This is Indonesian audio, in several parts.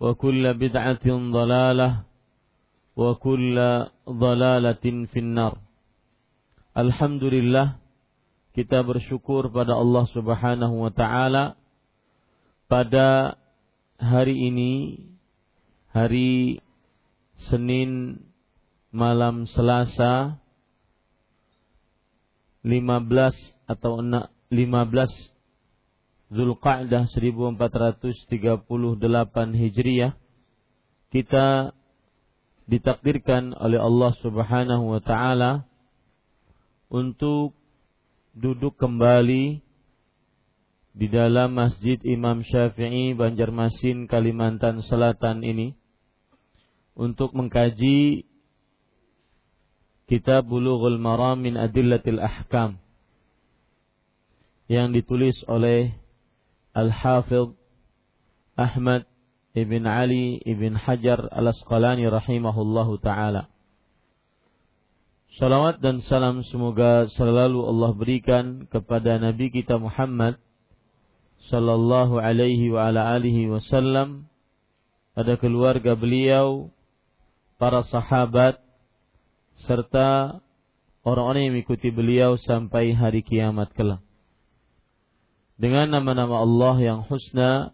وكل بدعة ضلالة وكل ضلالة في النار Alhamdulillah kita bersyukur pada Allah Subhanahu wa taala pada hari ini hari Senin malam Selasa 15 atau 15 Zulqa'dah 1438 Hijriah kita ditakdirkan oleh Allah Subhanahu wa taala untuk duduk kembali di dalam Masjid Imam Syafi'i Banjarmasin Kalimantan Selatan ini untuk mengkaji kitab Bulughul Maram min Adillatil Ahkam yang ditulis oleh Al-Hafidh Ahmad Ibn Ali Ibn Hajar Al-Asqalani rahimahullahu taala. Salawat dan salam semoga selalu Allah berikan kepada Nabi kita Muhammad sallallahu alaihi wa ala alihi wasallam pada keluarga beliau, para sahabat serta orang-orang yang mengikuti beliau sampai hari kiamat kelak dengan nama-nama Allah yang husna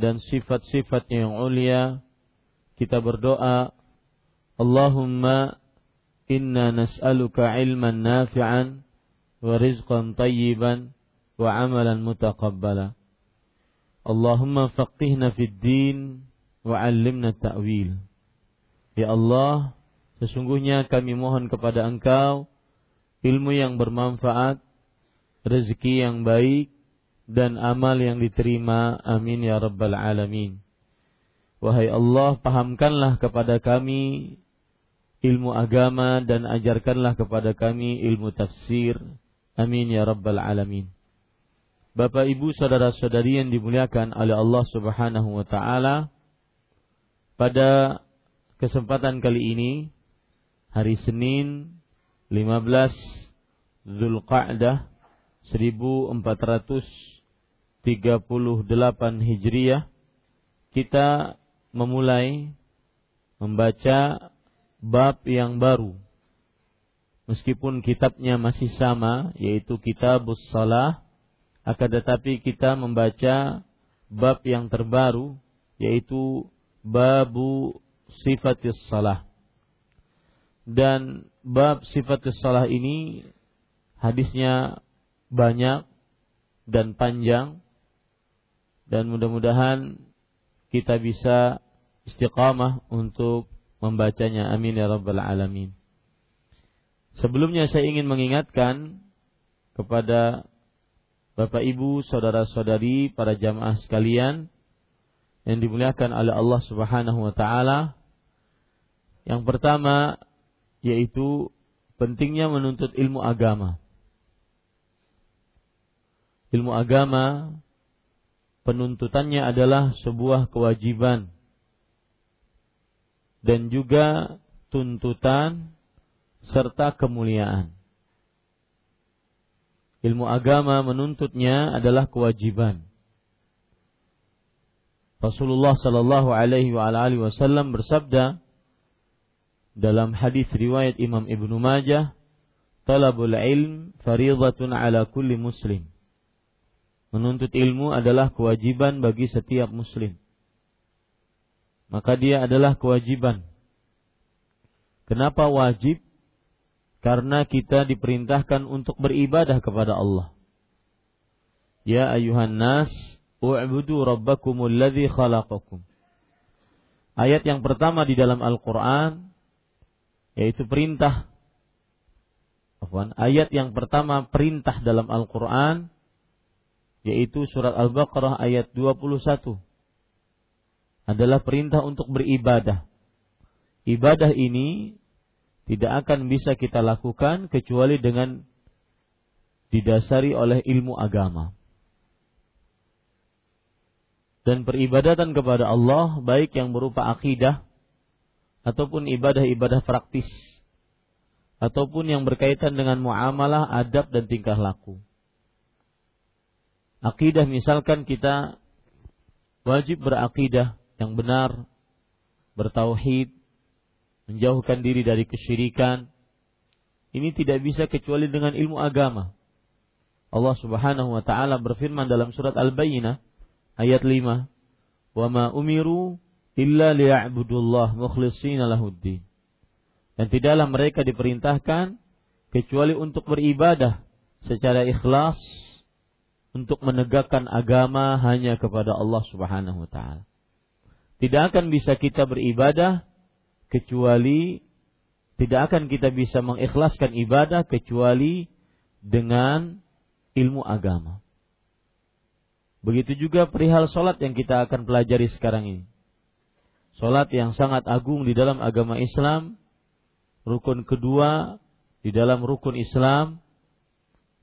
dan sifat-sifatnya yang ulia kita berdoa Allahumma inna nas'aluka ilman nafi'an wa rizqan tayyiban wa amalan mutaqabbala. Allahumma faqihna fid din wa 'allimna ta'wil. Ya Allah sesungguhnya kami mohon kepada Engkau ilmu yang bermanfaat rezeki yang baik dan amal yang diterima. Amin ya rabbal alamin. Wahai Allah, pahamkanlah kepada kami ilmu agama dan ajarkanlah kepada kami ilmu tafsir. Amin ya rabbal alamin. Bapak Ibu saudara-saudari yang dimuliakan oleh Allah Subhanahu wa taala, pada kesempatan kali ini hari Senin 15 Zulqa'dah 1400 38 Hijriah kita memulai membaca bab yang baru. Meskipun kitabnya masih sama yaitu Kitabus Salah akan tetapi kita membaca bab yang terbaru yaitu babu sifatis salah. Dan bab sifatis salah ini hadisnya banyak dan panjang dan mudah-mudahan kita bisa istiqamah untuk membacanya. Amin ya rabbal alamin. Sebelumnya saya ingin mengingatkan kepada Bapak Ibu, saudara-saudari, para jamaah sekalian yang dimuliakan oleh Allah Subhanahu wa taala. Yang pertama yaitu pentingnya menuntut ilmu agama. Ilmu agama penuntutannya adalah sebuah kewajiban dan juga tuntutan serta kemuliaan. Ilmu agama menuntutnya adalah kewajiban. Rasulullah Shallallahu Alaihi Wasallam bersabda dalam hadis riwayat Imam Ibnu Majah, "Talabul ilm faridatun ala kulli muslim." Menuntut ilmu adalah kewajiban bagi setiap muslim. Maka dia adalah kewajiban. Kenapa wajib? Karena kita diperintahkan untuk beribadah kepada Allah. Ya ayuhan nas, u'budu rabbakumul ladzi khalaqakum. Ayat yang pertama di dalam Al-Qur'an yaitu perintah ayat yang pertama perintah dalam Al-Qur'an yaitu surat Al-Baqarah ayat 21 adalah perintah untuk beribadah. Ibadah ini tidak akan bisa kita lakukan kecuali dengan didasari oleh ilmu agama. Dan peribadatan kepada Allah baik yang berupa akidah ataupun ibadah-ibadah praktis ataupun yang berkaitan dengan muamalah, adab dan tingkah laku. Akidah misalkan kita wajib berakidah yang benar, bertauhid, menjauhkan diri dari kesyirikan. Ini tidak bisa kecuali dengan ilmu agama. Allah Subhanahu wa taala berfirman dalam surat Al-Bayyinah ayat 5, "Wa ma umiru illa liya'budullah mukhlishina lahuddin." Dan tidaklah mereka diperintahkan kecuali untuk beribadah secara ikhlas untuk menegakkan agama hanya kepada Allah Subhanahu wa taala. Tidak akan bisa kita beribadah kecuali tidak akan kita bisa mengikhlaskan ibadah kecuali dengan ilmu agama. Begitu juga perihal solat yang kita akan pelajari sekarang ini. Solat yang sangat agung di dalam agama Islam, rukun kedua di dalam rukun Islam,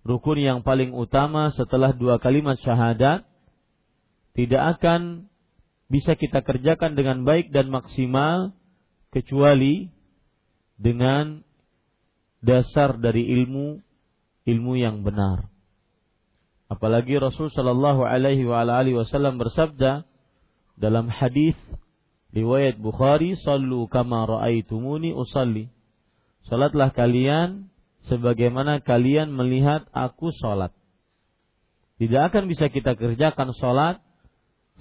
rukun yang paling utama setelah dua kalimat syahadat, tidak akan bisa kita kerjakan dengan baik dan maksimal kecuali dengan dasar dari ilmu ilmu yang benar. Apalagi Rasul Shallallahu Alaihi Wasallam bersabda dalam hadis riwayat Bukhari, "Sallu kama raaitumuni usalli." Salatlah kalian sebagaimana kalian melihat aku salat. Tidak akan bisa kita kerjakan salat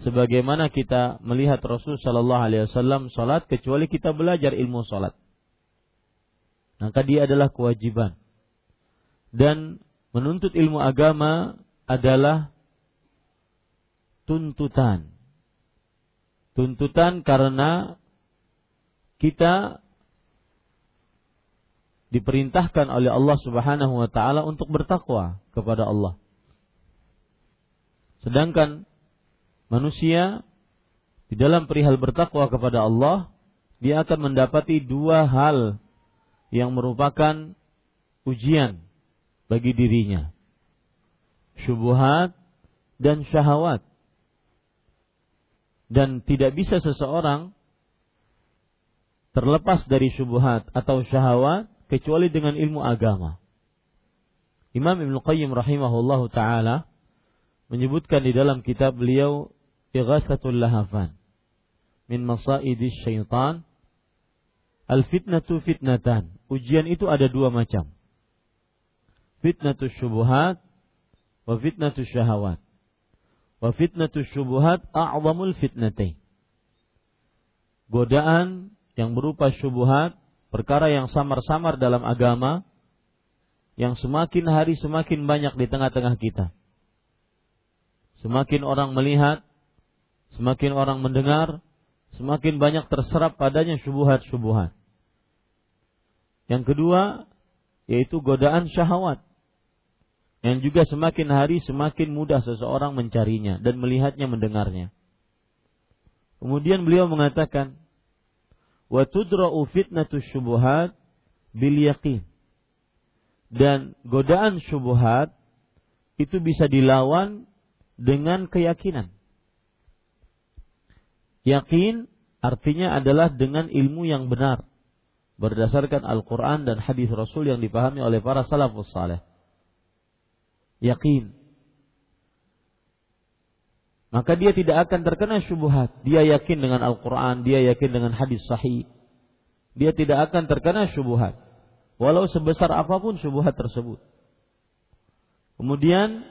sebagaimana kita melihat Rasul Shallallahu Alaihi Wasallam sholat kecuali kita belajar ilmu sholat. Maka dia adalah kewajiban. Dan menuntut ilmu agama adalah tuntutan. Tuntutan karena kita diperintahkan oleh Allah Subhanahu wa taala untuk bertakwa kepada Allah. Sedangkan manusia di dalam perihal bertakwa kepada Allah, dia akan mendapati dua hal yang merupakan ujian bagi dirinya. Syubuhat dan syahwat. Dan tidak bisa seseorang terlepas dari syubuhat atau syahwat kecuali dengan ilmu agama. Imam Ibn Qayyim rahimahullahu taala menyebutkan di dalam kitab beliau Ighasatul Lahafan min masaidis syaitan al fitnatu fitnatan. Ujian itu ada dua macam. Fitnatu syubuhat wa fitnatu syahawat wa fitnatu syubuhat a'zamul fitnatain godaan yang berupa syubuhat perkara yang samar-samar dalam agama yang semakin hari semakin banyak di tengah-tengah kita Semakin orang melihat, semakin orang mendengar, semakin banyak terserap padanya syubuhat-syubuhat. Yang kedua, yaitu godaan syahwat. Yang juga semakin hari semakin mudah seseorang mencarinya dan melihatnya mendengarnya. Kemudian beliau mengatakan, "Wa tudra'u fitnatu syubuhat bil yaqin." Dan godaan syubuhat itu bisa dilawan dengan keyakinan. Yakin artinya adalah dengan ilmu yang benar berdasarkan Al-Quran dan hadis Rasul yang dipahami oleh para salafus saleh. Yakin. Maka dia tidak akan terkena syubhat. Dia yakin dengan Al-Quran, dia yakin dengan hadis sahih. Dia tidak akan terkena syubhat. Walau sebesar apa pun syubhat tersebut. Kemudian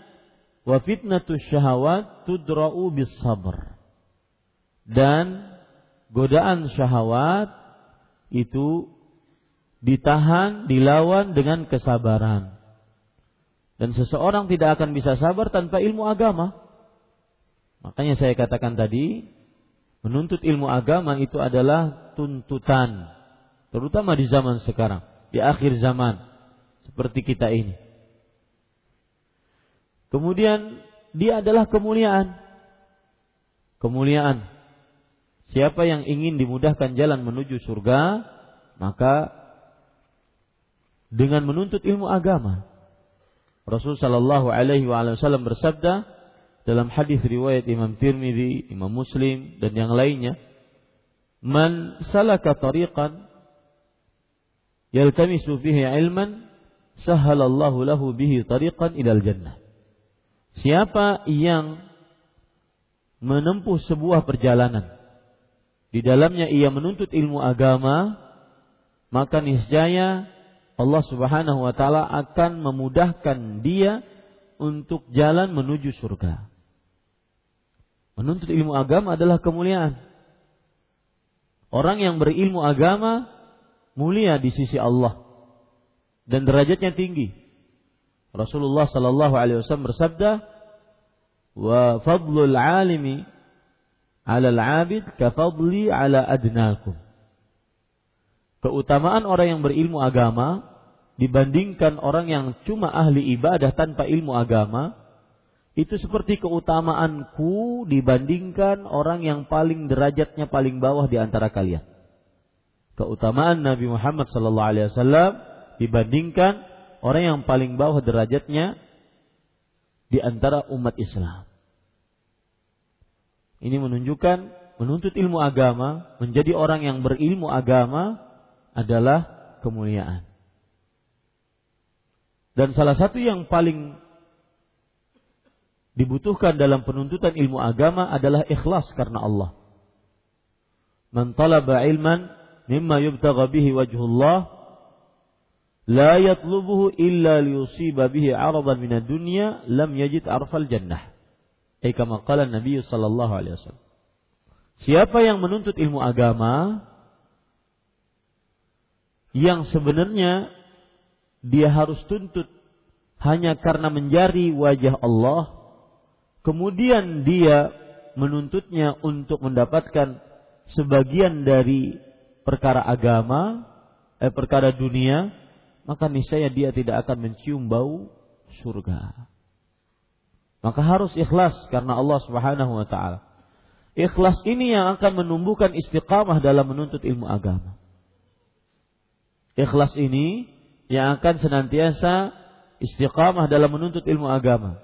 wa fitnatu syahawat tudra'u bis sabr. Dan godaan syahwat itu ditahan, dilawan dengan kesabaran. Dan seseorang tidak akan bisa sabar tanpa ilmu agama. Makanya saya katakan tadi, menuntut ilmu agama itu adalah tuntutan. Terutama di zaman sekarang, di akhir zaman. Seperti kita ini. Kemudian dia adalah kemuliaan. Kemuliaan. Siapa yang ingin dimudahkan jalan menuju surga, maka dengan menuntut ilmu agama. Rasul sallallahu alaihi wasallam bersabda dalam hadis riwayat Imam Tirmidzi, Imam Muslim dan yang lainnya, "Man salaka tariqan yaltamisu fihi ilman, sahhalallahu lahu bihi tariqan ilal jannah." Siapa yang menempuh sebuah perjalanan di dalamnya ia menuntut ilmu agama, maka niscaya Allah Subhanahu wa taala akan memudahkan dia untuk jalan menuju surga. Menuntut ilmu agama adalah kemuliaan. Orang yang berilmu agama mulia di sisi Allah dan derajatnya tinggi. Rasulullah sallallahu alaihi wasallam bersabda, "Wa fadlul alimi 'ala al-'abid ka fadli 'ala adnakum." keutamaan orang yang berilmu agama dibandingkan orang yang cuma ahli ibadah tanpa ilmu agama itu seperti keutamaanku dibandingkan orang yang paling derajatnya paling bawah di antara kalian. Keutamaan Nabi Muhammad sallallahu alaihi wasallam dibandingkan orang yang paling bawah derajatnya di antara umat Islam. Ini menunjukkan menuntut ilmu agama, menjadi orang yang berilmu agama adalah kemuliaan. Dan salah satu yang paling dibutuhkan dalam penuntutan ilmu agama adalah ikhlas karena Allah. Man talaba ilman mimma yubtagha bihi wajhullah la yatlubuhu illa liyusiba bihi 'aradan min ad-dunya lam yajid arfal jannah. Eh kama qala Nabi sallallahu alaihi wasallam. Siapa yang menuntut ilmu agama yang sebenarnya dia harus tuntut hanya karena mencari wajah Allah, kemudian dia menuntutnya untuk mendapatkan sebagian dari perkara agama, eh, perkara dunia, maka niscaya dia tidak akan mencium bau surga. Maka harus ikhlas karena Allah Subhanahu wa taala. Ikhlas ini yang akan menumbuhkan istiqamah dalam menuntut ilmu agama. Ikhlas ini yang akan senantiasa istiqamah dalam menuntut ilmu agama.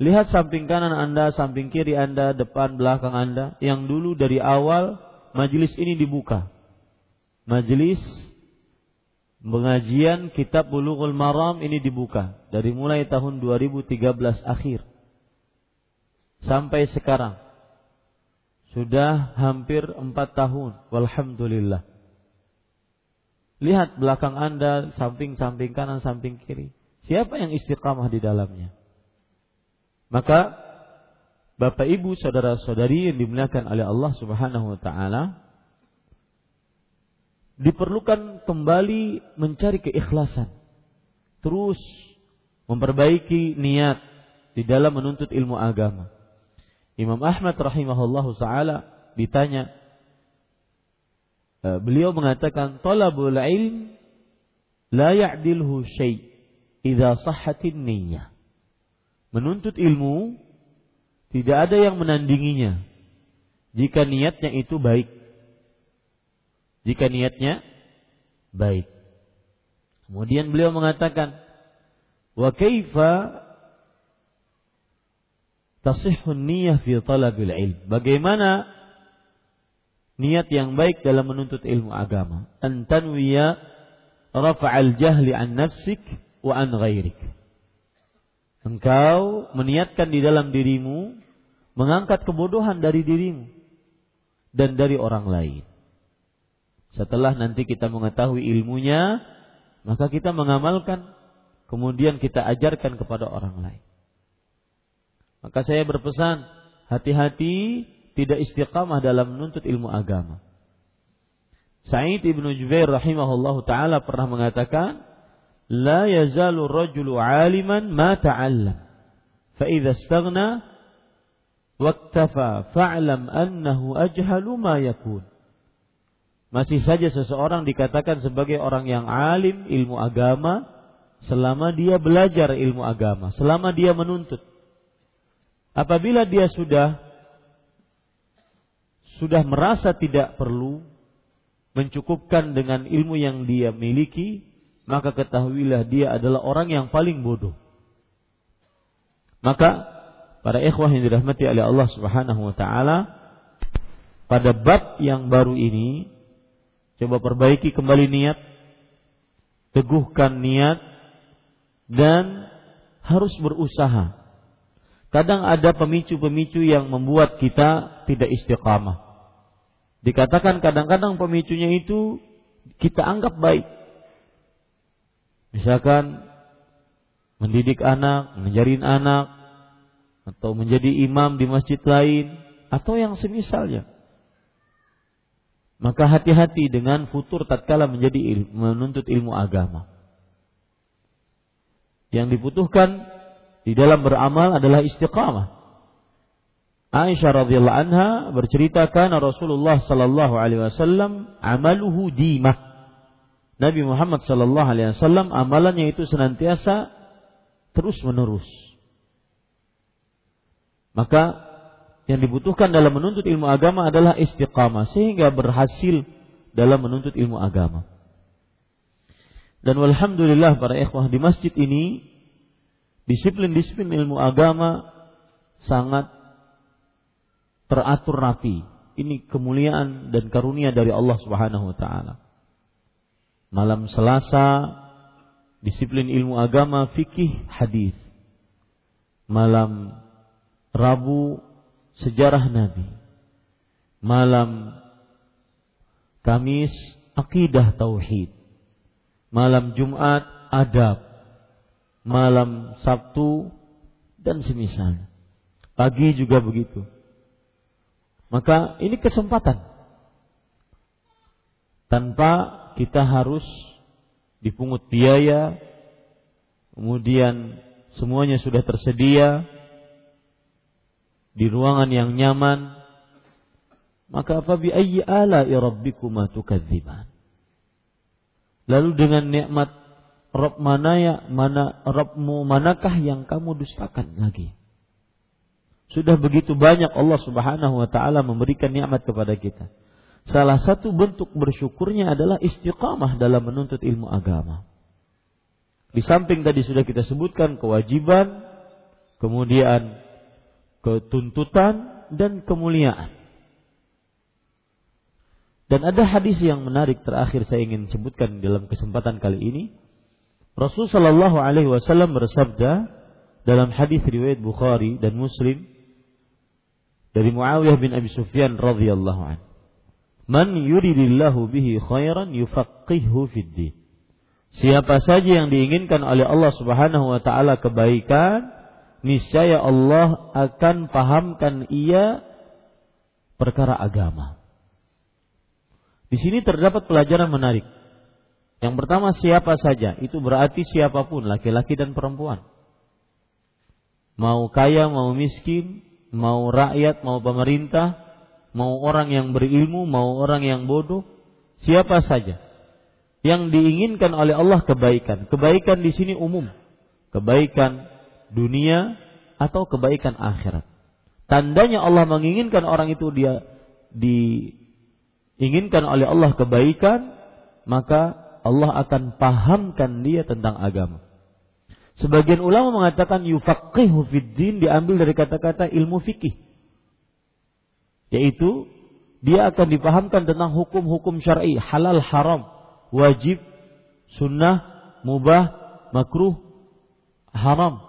Lihat samping kanan Anda, samping kiri Anda, depan belakang Anda yang dulu dari awal majelis ini dibuka. Majelis pengajian kitab Bulughul Maram ini dibuka dari mulai tahun 2013 akhir sampai sekarang. Sudah hampir empat tahun. Walhamdulillah. Lihat belakang Anda, samping-samping kanan, samping kiri. Siapa yang istiqamah di dalamnya? Maka Bapak Ibu, saudara-saudari yang dimuliakan oleh Allah Subhanahu wa taala, diperlukan kembali mencari keikhlasan. Terus memperbaiki niat di dalam menuntut ilmu agama. Imam Ahmad rahimahullahu taala ditanya, eh, beliau mengatakan talabul ilm la ya'dilhu syai' idza sahhatin niyyah. Menuntut ilmu tidak ada yang menandinginya jika niatnya itu baik. Jika niatnya baik. Kemudian beliau mengatakan, "Wa kaifa tasihhun niyyah fi talabil ilm?" Bagaimana niat yang baik dalam menuntut ilmu agama? Antanwiya rafa'al jahli an nafsik wa an ghairik. Engkau meniatkan di dalam dirimu mengangkat kebodohan dari dirimu dan dari orang lain. Setelah nanti kita mengetahui ilmunya, maka kita mengamalkan, kemudian kita ajarkan kepada orang lain. Maka saya berpesan, hati-hati tidak istiqamah dalam menuntut ilmu agama. Sa'id ibnu Jubair rahimahullah taala pernah mengatakan, لا يزال الرجل عالما ما تعلم فإذا استغنى واكتفى فعلم أنه أجهل ما يكون. Masih saja seseorang dikatakan sebagai orang yang alim ilmu agama selama dia belajar ilmu agama, selama dia menuntut. Apabila dia sudah sudah merasa tidak perlu mencukupkan dengan ilmu yang dia miliki, maka ketahuilah dia adalah orang yang paling bodoh. Maka para ikhwah yang dirahmati oleh Allah Subhanahu wa taala pada bab yang baru ini coba perbaiki kembali niat, teguhkan niat dan harus berusaha. Kadang ada pemicu-pemicu yang membuat kita tidak istiqamah. Dikatakan kadang-kadang pemicunya itu kita anggap baik, Misalkan mendidik anak, mengajarin anak, atau menjadi imam di masjid lain, atau yang semisalnya. Maka hati-hati dengan futur tatkala menjadi ilmu, menuntut ilmu agama. Yang dibutuhkan di dalam beramal adalah istiqamah. Aisyah radhiyallahu anha bercerita karena Rasulullah sallallahu alaihi wasallam amaluhu dimah Nabi Muhammad Sallallahu Alaihi Wasallam amalannya itu senantiasa terus menerus. Maka yang dibutuhkan dalam menuntut ilmu agama adalah istiqamah sehingga berhasil dalam menuntut ilmu agama. Dan walhamdulillah para ikhwah di masjid ini disiplin-disiplin ilmu agama sangat teratur rapi. Ini kemuliaan dan karunia dari Allah Subhanahu wa taala malam Selasa disiplin ilmu agama fikih hadis. Malam Rabu sejarah Nabi. Malam Kamis akidah tauhid. Malam Jumat adab. Malam Sabtu dan semisal. Pagi juga begitu. Maka ini kesempatan. Tanpa kita harus dipungut biaya, kemudian semuanya sudah tersedia di ruangan yang nyaman, maka apa bi ayyi ala rabbikuma tukadziban. Lalu dengan nikmat Rob mana ya, mana Robmu manakah yang kamu dustakan lagi? Sudah begitu banyak Allah Subhanahu wa taala memberikan nikmat kepada kita. Salah satu bentuk bersyukurnya adalah istiqamah dalam menuntut ilmu agama. Di samping tadi sudah kita sebutkan kewajiban, kemudian ketuntutan dan kemuliaan. Dan ada hadis yang menarik terakhir saya ingin sebutkan dalam kesempatan kali ini. Rasul Shallallahu Alaihi Wasallam bersabda dalam hadis riwayat Bukhari dan Muslim dari Muawiyah bin Abi Sufyan radhiyallahu anhu. Man yuridillahu bihi khairan yufaqihhu fid Siapa saja yang diinginkan oleh Allah Subhanahu wa taala kebaikan, niscaya Allah akan pahamkan ia perkara agama. Di sini terdapat pelajaran menarik. Yang pertama siapa saja, itu berarti siapa pun, laki-laki dan perempuan. Mau kaya, mau miskin, mau rakyat, mau pemerintah, mau orang yang berilmu, mau orang yang bodoh, siapa saja yang diinginkan oleh Allah kebaikan. Kebaikan di sini umum. Kebaikan dunia atau kebaikan akhirat. Tandanya Allah menginginkan orang itu dia diinginkan oleh Allah kebaikan, maka Allah akan pahamkan dia tentang agama. Sebagian ulama mengatakan yufaqihu fid diambil dari kata-kata ilmu fikih. Yaitu dia akan dipahamkan tentang hukum-hukum syar'i, halal haram, wajib, sunnah, mubah, makruh, haram.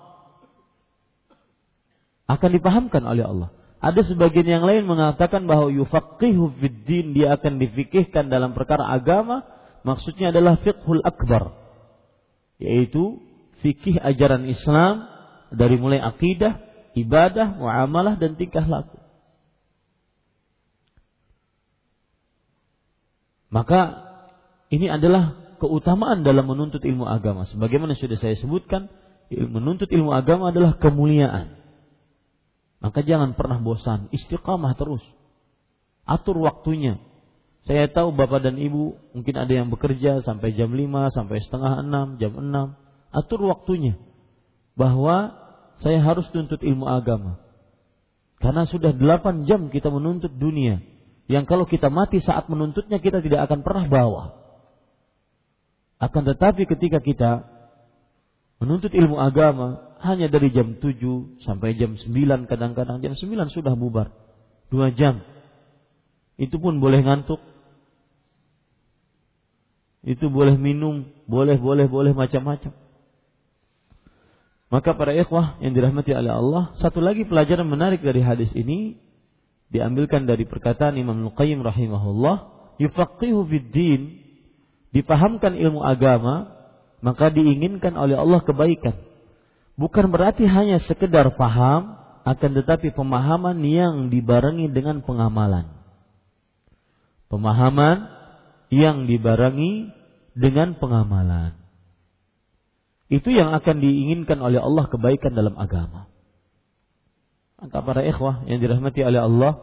Akan dipahamkan oleh Allah. Ada sebagian yang lain mengatakan bahwa yufaqihu fid din dia akan difikihkan dalam perkara agama, maksudnya adalah fiqhul akbar. Yaitu fikih ajaran Islam dari mulai akidah, ibadah, muamalah dan tingkah laku. Maka ini adalah keutamaan dalam menuntut ilmu agama. Sebagaimana sudah saya sebutkan, menuntut ilmu agama adalah kemuliaan. Maka jangan pernah bosan, istiqamah terus. Atur waktunya. Saya tahu bapak dan ibu mungkin ada yang bekerja sampai jam 5, sampai setengah 6, jam 6. Atur waktunya. Bahwa saya harus tuntut ilmu agama. Karena sudah 8 jam kita menuntut dunia. Yang kalau kita mati saat menuntutnya kita tidak akan pernah bawa. Akan tetapi ketika kita menuntut ilmu agama hanya dari jam 7 sampai jam 9 kadang-kadang jam 9 sudah bubar. Dua jam. Itu pun boleh ngantuk. Itu boleh minum, boleh, boleh, boleh macam-macam. Maka para ikhwah yang dirahmati oleh Allah, satu lagi pelajaran menarik dari hadis ini diambilkan dari perkataan Imam Nuqayyim rahimahullah, yufaqihu fid din dipahamkan ilmu agama, maka diinginkan oleh Allah kebaikan. Bukan berarti hanya sekedar paham, akan tetapi pemahaman yang dibarengi dengan pengamalan. Pemahaman yang dibarengi dengan pengamalan. Itu yang akan diinginkan oleh Allah kebaikan dalam agama. Maka para ikhwah yang dirahmati oleh Allah,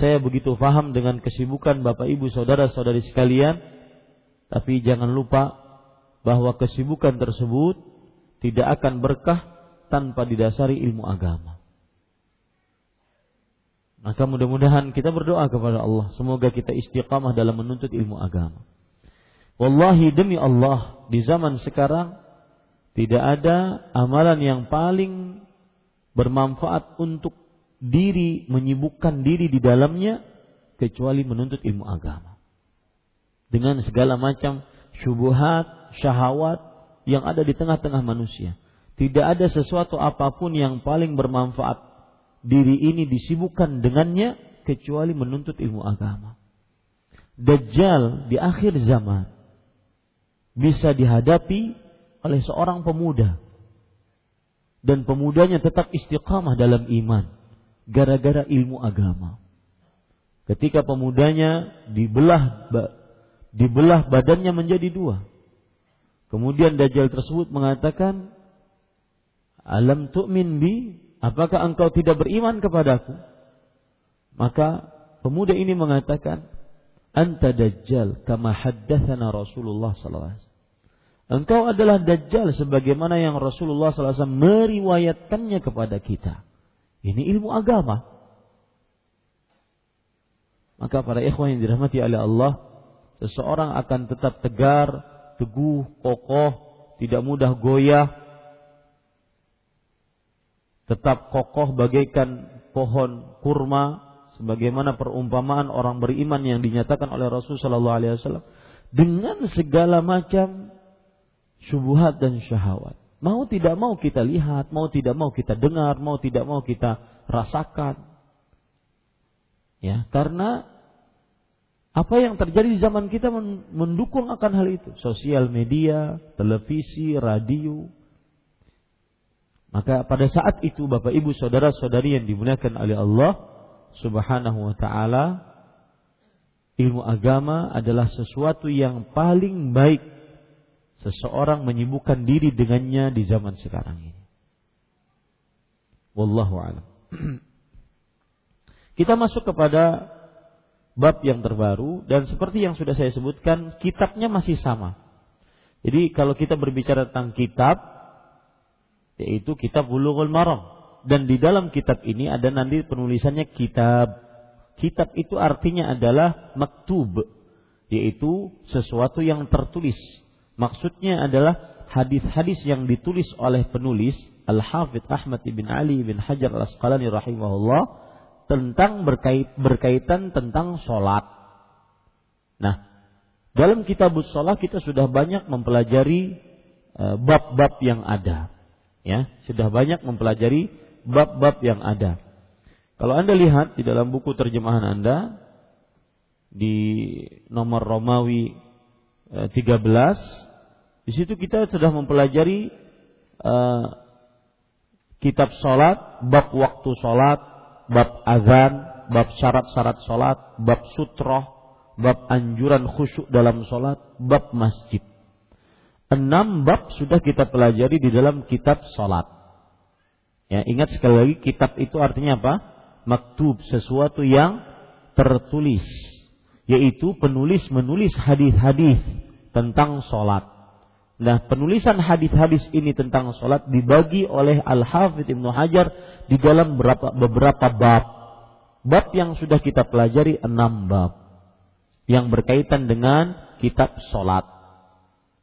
saya begitu paham dengan kesibukan Bapak Ibu saudara-saudari sekalian tapi jangan lupa bahwa kesibukan tersebut tidak akan berkah tanpa didasari ilmu agama. Maka mudah-mudahan kita berdoa kepada Allah. Semoga kita istiqamah dalam menuntut ilmu agama. Wallahi demi Allah, di zaman sekarang tidak ada amalan yang paling bermanfaat untuk diri, menyibukkan diri di dalamnya kecuali menuntut ilmu agama dengan segala macam syubhat, syahwat yang ada di tengah-tengah manusia. Tidak ada sesuatu apa pun yang paling bermanfaat diri ini disibukkan dengannya kecuali menuntut ilmu agama. Dajjal di akhir zaman bisa dihadapi oleh seorang pemuda dan pemudanya tetap istiqamah dalam iman gara-gara ilmu agama. Ketika pemudanya dibelah dibelah badannya menjadi dua. Kemudian Dajjal tersebut mengatakan, Alam tu'min bi, apakah engkau tidak beriman kepadaku? Maka pemuda ini mengatakan, Anta Dajjal kama haddathana Rasulullah SAW. Engkau adalah Dajjal sebagaimana yang Rasulullah SAW meriwayatkannya kepada kita. Ini ilmu agama. Maka para ikhwan yang dirahmati oleh Allah, seseorang akan tetap tegar, teguh, kokoh, tidak mudah goyah, tetap kokoh bagaikan pohon kurma, sebagaimana perumpamaan orang beriman yang dinyatakan oleh Rasul Shallallahu Alaihi Wasallam dengan segala macam syubhat dan syahwat. Mau tidak mau kita lihat, mau tidak mau kita dengar, mau tidak mau kita rasakan. Ya, karena apa yang terjadi di zaman kita mendukung akan hal itu. Sosial media, televisi, radio. Maka pada saat itu Bapak Ibu saudara-saudari yang dimuliakan oleh Allah Subhanahu wa taala, ilmu agama adalah sesuatu yang paling baik seseorang menyibukkan diri dengannya di zaman sekarang ini. Wallahu a'lam. Kita masuk kepada bab yang terbaru dan seperti yang sudah saya sebutkan kitabnya masih sama. Jadi kalau kita berbicara tentang kitab yaitu kitab Bulughul Maram dan di dalam kitab ini ada nanti penulisannya kitab. Kitab itu artinya adalah maktub yaitu sesuatu yang tertulis. Maksudnya adalah hadis-hadis yang ditulis oleh penulis Al-Hafidh Ahmad bin Ali bin Hajar Al-Asqalani rahimahullah tentang berkait berkaitan tentang sholat. Nah, dalam kitab sholat kita sudah banyak mempelajari eh, bab-bab yang ada, ya, sudah banyak mempelajari bab-bab yang ada. Kalau anda lihat di dalam buku terjemahan anda di nomor Romawi 13, eh, di situ kita sudah mempelajari uh, kitab sholat, bab waktu sholat, bab azan, bab syarat-syarat sholat, bab sutroh, bab anjuran khusyuk dalam sholat, bab masjid. Enam bab sudah kita pelajari di dalam kitab sholat. Ya, ingat sekali lagi kitab itu artinya apa? Maktub sesuatu yang tertulis, yaitu penulis menulis hadis-hadis tentang sholat. Nah, penulisan hadis-hadis ini tentang sholat dibagi oleh Al-Hafidh Ibnu Hajar di dalam beberapa, beberapa bab. Bab yang sudah kita pelajari enam bab yang berkaitan dengan kitab sholat.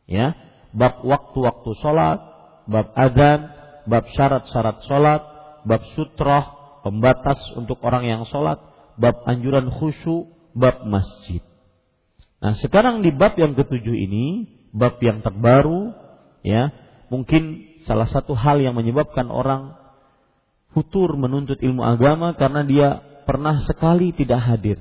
Ya, bab waktu-waktu sholat, bab adzan, bab syarat-syarat sholat, bab sutroh, pembatas untuk orang yang sholat, bab anjuran khusyuk, bab masjid. Nah, sekarang di bab yang ketujuh ini bab yang terbaru ya mungkin salah satu hal yang menyebabkan orang futur menuntut ilmu agama karena dia pernah sekali tidak hadir.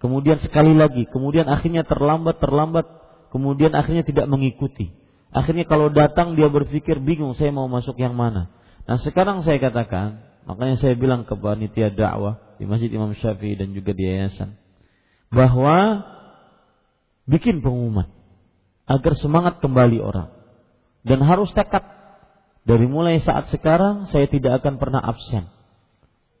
Kemudian sekali lagi kemudian akhirnya terlambat terlambat kemudian akhirnya tidak mengikuti. Akhirnya kalau datang dia berpikir bingung saya mau masuk yang mana? Nah sekarang saya katakan makanya saya bilang ke panitia dakwah di Masjid Imam Syafi'i dan juga di yayasan bahwa bikin pengumuman agar semangat kembali orang. Dan harus tekad dari mulai saat sekarang saya tidak akan pernah absen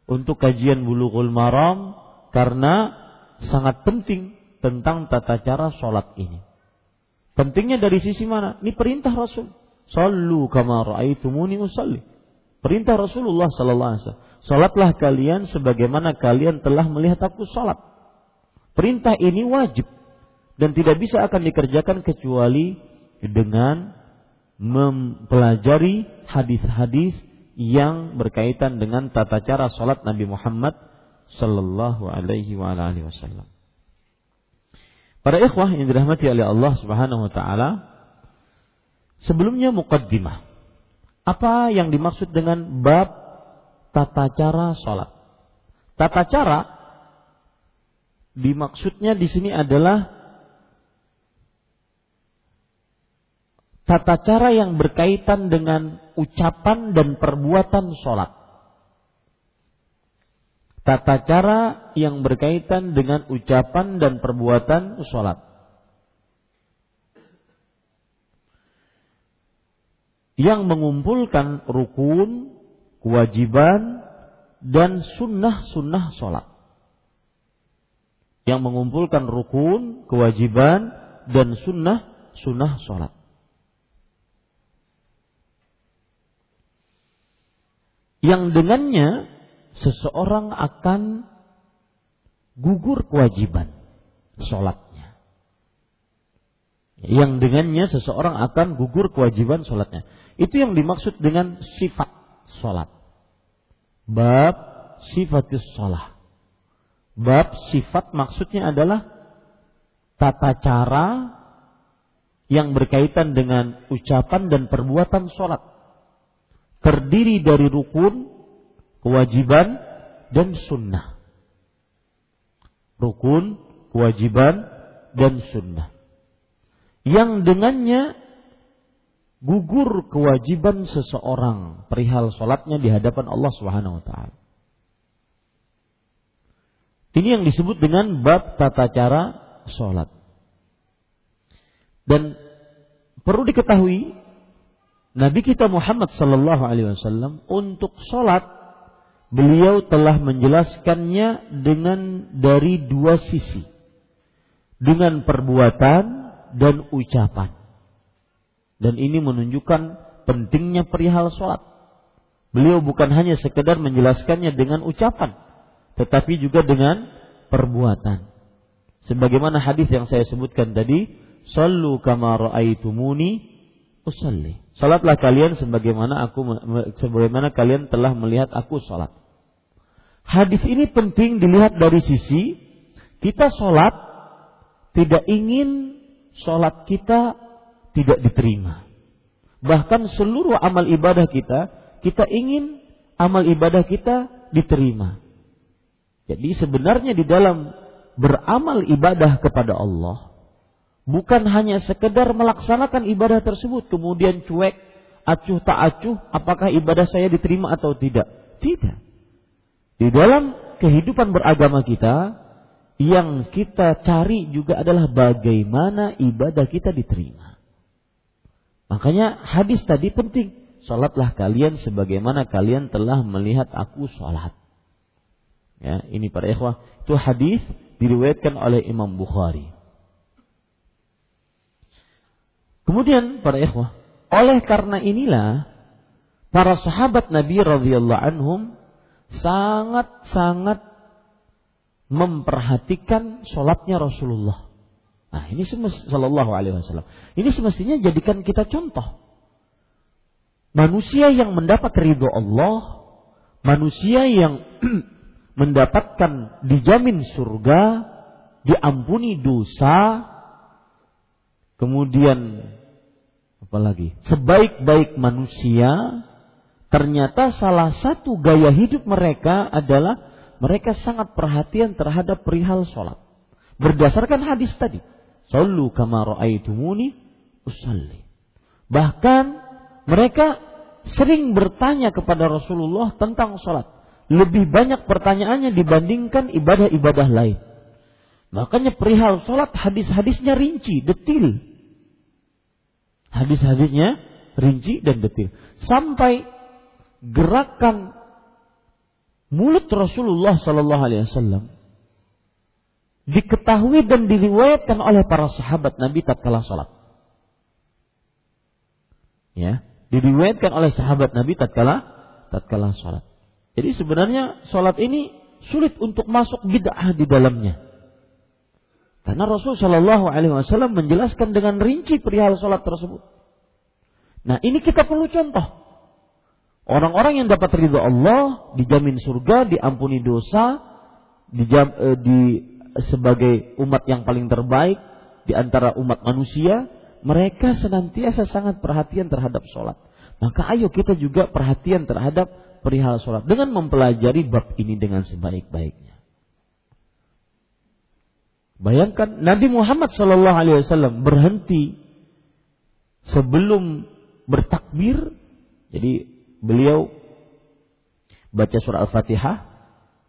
untuk kajian bulughul maram karena sangat penting tentang tata cara sholat ini. Pentingnya dari sisi mana? Ini perintah Rasul. Sallu kama ra'aitumuni usalli. Perintah Rasulullah sallallahu alaihi wasallam. Salatlah kalian sebagaimana kalian telah melihat aku salat. Perintah ini wajib dan tidak bisa akan dikerjakan kecuali dengan mempelajari hadis-hadis yang berkaitan dengan tata cara salat Nabi Muhammad sallallahu alaihi wasallam. Para ikhwah yang dirahmati oleh Allah Subhanahu wa taala, sebelumnya mukaddimah. Apa yang dimaksud dengan bab tata cara salat? Tata cara dimaksudnya di sini adalah tata cara yang berkaitan dengan ucapan dan perbuatan sholat. Tata cara yang berkaitan dengan ucapan dan perbuatan sholat. Yang mengumpulkan rukun, kewajiban, dan sunnah-sunnah sholat. Yang mengumpulkan rukun, kewajiban, dan sunnah-sunnah sholat. yang dengannya seseorang akan gugur kewajiban sholatnya. Yang dengannya seseorang akan gugur kewajiban sholatnya. Itu yang dimaksud dengan sifat sholat. Bab sifatus sholat. Bab sifat maksudnya adalah tata cara yang berkaitan dengan ucapan dan perbuatan sholat terdiri dari rukun, kewajiban, dan sunnah. Rukun, kewajiban, dan sunnah. Yang dengannya gugur kewajiban seseorang perihal sholatnya di hadapan Allah Subhanahu wa taala. Ini yang disebut dengan bab tata cara sholat. Dan perlu diketahui Nabi kita Muhammad sallallahu alaihi wasallam untuk sholat beliau telah menjelaskannya dengan dari dua sisi. Dengan perbuatan dan ucapan. Dan ini menunjukkan pentingnya perihal sholat. Beliau bukan hanya sekedar menjelaskannya dengan ucapan, tetapi juga dengan perbuatan. Sebagaimana hadis yang saya sebutkan tadi, "Sallu kama ra'aitumuni usalli." Salatlah kalian sebagaimana aku sebagaimana kalian telah melihat aku salat. Hadis ini penting dilihat dari sisi kita sholat tidak ingin sholat kita tidak diterima. Bahkan seluruh amal ibadah kita, kita ingin amal ibadah kita diterima. Jadi sebenarnya di dalam beramal ibadah kepada Allah bukan hanya sekedar melaksanakan ibadah tersebut kemudian cuek, acuh tak acuh apakah ibadah saya diterima atau tidak. Tidak. Di dalam kehidupan beragama kita, yang kita cari juga adalah bagaimana ibadah kita diterima. Makanya hadis tadi penting. Salatlah kalian sebagaimana kalian telah melihat aku salat. Ya, ini para ikhwah, itu hadis diriwayatkan oleh Imam Bukhari. Kemudian para ikhwah, oleh karena inilah para sahabat Nabi radhiyallahu anhum sangat-sangat memperhatikan sholatnya Rasulullah. Nah, ini Alaihi Wasallam. Ini semestinya jadikan kita contoh. Manusia yang mendapat ridho Allah, manusia yang mendapatkan dijamin surga, diampuni dosa, kemudian apalagi sebaik-baik manusia Ternyata salah satu gaya hidup mereka adalah mereka sangat perhatian terhadap perihal sholat. Berdasarkan hadis tadi. Sallu kama ra'aitumuni usalli. Bahkan mereka sering bertanya kepada Rasulullah tentang sholat. Lebih banyak pertanyaannya dibandingkan ibadah-ibadah lain. Makanya perihal sholat hadis-hadisnya rinci, detil. Hadis-hadisnya rinci dan detil. Sampai gerakan mulut Rasulullah Sallallahu Alaihi Wasallam diketahui dan diriwayatkan oleh para sahabat Nabi tatkala salat. Ya, diriwayatkan oleh sahabat Nabi tatkala tatkala salat. Jadi sebenarnya salat ini sulit untuk masuk bid'ah di dalamnya. Karena Rasul Shallallahu Alaihi Wasallam menjelaskan dengan rinci perihal sholat tersebut. Nah ini kita perlu contoh. Orang-orang yang dapat ridho Allah dijamin surga, diampuni dosa, dijam, eh, di sebagai umat yang paling terbaik di antara umat manusia, mereka senantiasa sangat perhatian terhadap sholat. Maka ayo kita juga perhatian terhadap perihal sholat dengan mempelajari bab ini dengan sebaik-baiknya. Bayangkan Nabi Muhammad Shallallahu Alaihi Wasallam berhenti sebelum bertakbir, jadi beliau baca surat Al-Fatihah,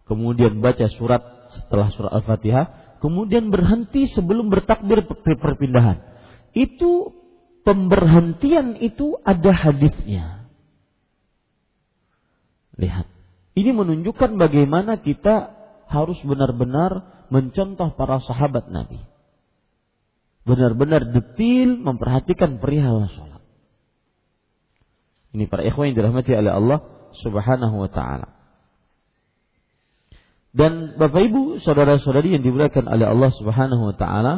kemudian baca surat setelah surat Al-Fatihah, kemudian berhenti sebelum bertakbir perpindahan. Itu pemberhentian itu ada hadisnya. Lihat. Ini menunjukkan bagaimana kita harus benar-benar mencontoh para sahabat Nabi. Benar-benar detil memperhatikan perihal sholat. Ini para ikhwan yang dirahmati oleh Allah Subhanahu wa taala. Dan Bapak Ibu, saudara-saudari yang dimuliakan oleh Allah Subhanahu wa taala,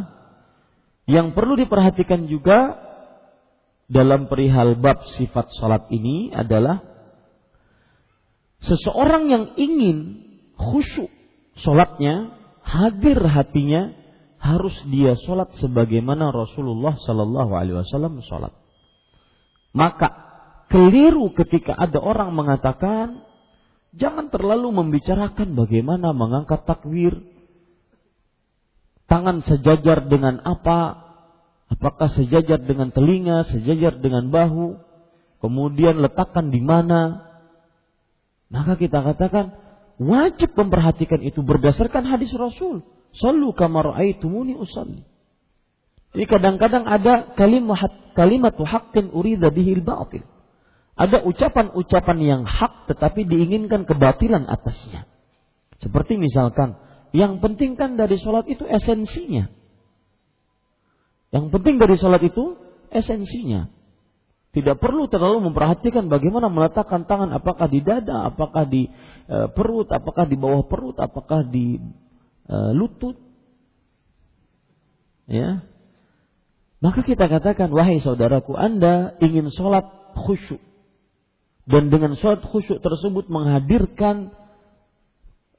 yang perlu diperhatikan juga dalam perihal bab sifat salat ini adalah seseorang yang ingin khusyuk salatnya, hadir hatinya, harus dia salat sebagaimana Rasulullah Sallallahu Alaihi Wasallam salat. Maka keliru ketika ada orang mengatakan jangan terlalu membicarakan bagaimana mengangkat takbir. Tangan sejajar dengan apa? Apakah sejajar dengan telinga, sejajar dengan bahu? Kemudian letakkan di mana? Maka kita katakan wajib memperhatikan itu berdasarkan hadis Rasul. Sallu kamar aitumuni usalli. Jadi kadang-kadang ada kalimat kalimat haqqin urida bihil batil Ada ucapan-ucapan yang hak tetapi diinginkan kebatilan atasnya. Seperti misalkan, yang penting kan dari sholat itu esensinya. Yang penting dari sholat itu esensinya. Tidak perlu terlalu memperhatikan bagaimana meletakkan tangan, apakah di dada, apakah di e, perut, apakah di bawah perut, apakah di e, lutut. Ya, maka kita katakan, wahai saudaraku, anda ingin sholat khusyuk. Dan dengan sholat khusyuk tersebut menghadirkan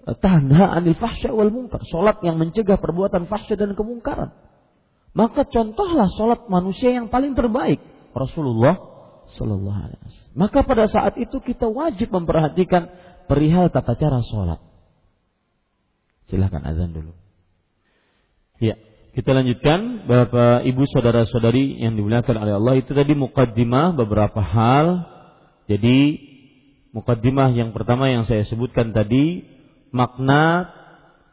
eh, tanda anil fahsya wal mungkar. Sholat yang mencegah perbuatan fahsya dan kemungkaran. Maka contohlah sholat manusia yang paling terbaik. Rasulullah Sallallahu Alaihi Wasallam. Maka pada saat itu kita wajib memperhatikan perihal tata cara sholat. Silahkan azan dulu. Ya, kita lanjutkan Bapak Ibu saudara-saudari yang dimuliakan oleh Allah itu tadi mukaddimah beberapa hal jadi mukaddimah yang pertama yang saya sebutkan tadi makna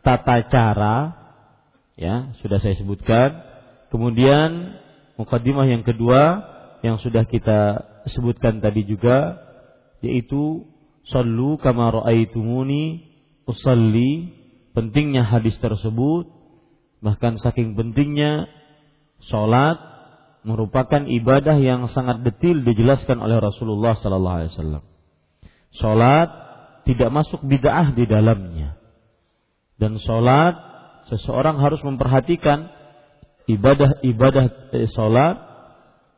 tata cara ya sudah saya sebutkan. Kemudian mukaddimah yang kedua yang sudah kita sebutkan tadi juga yaitu sallu kama raaitumuni usalli pentingnya hadis tersebut bahkan saking pentingnya salat merupakan ibadah yang sangat detil dijelaskan oleh Rasulullah sallallahu alaihi wasallam. Salat tidak masuk bid'ah di dalamnya. Dan salat seseorang harus memperhatikan ibadah-ibadah eh, salat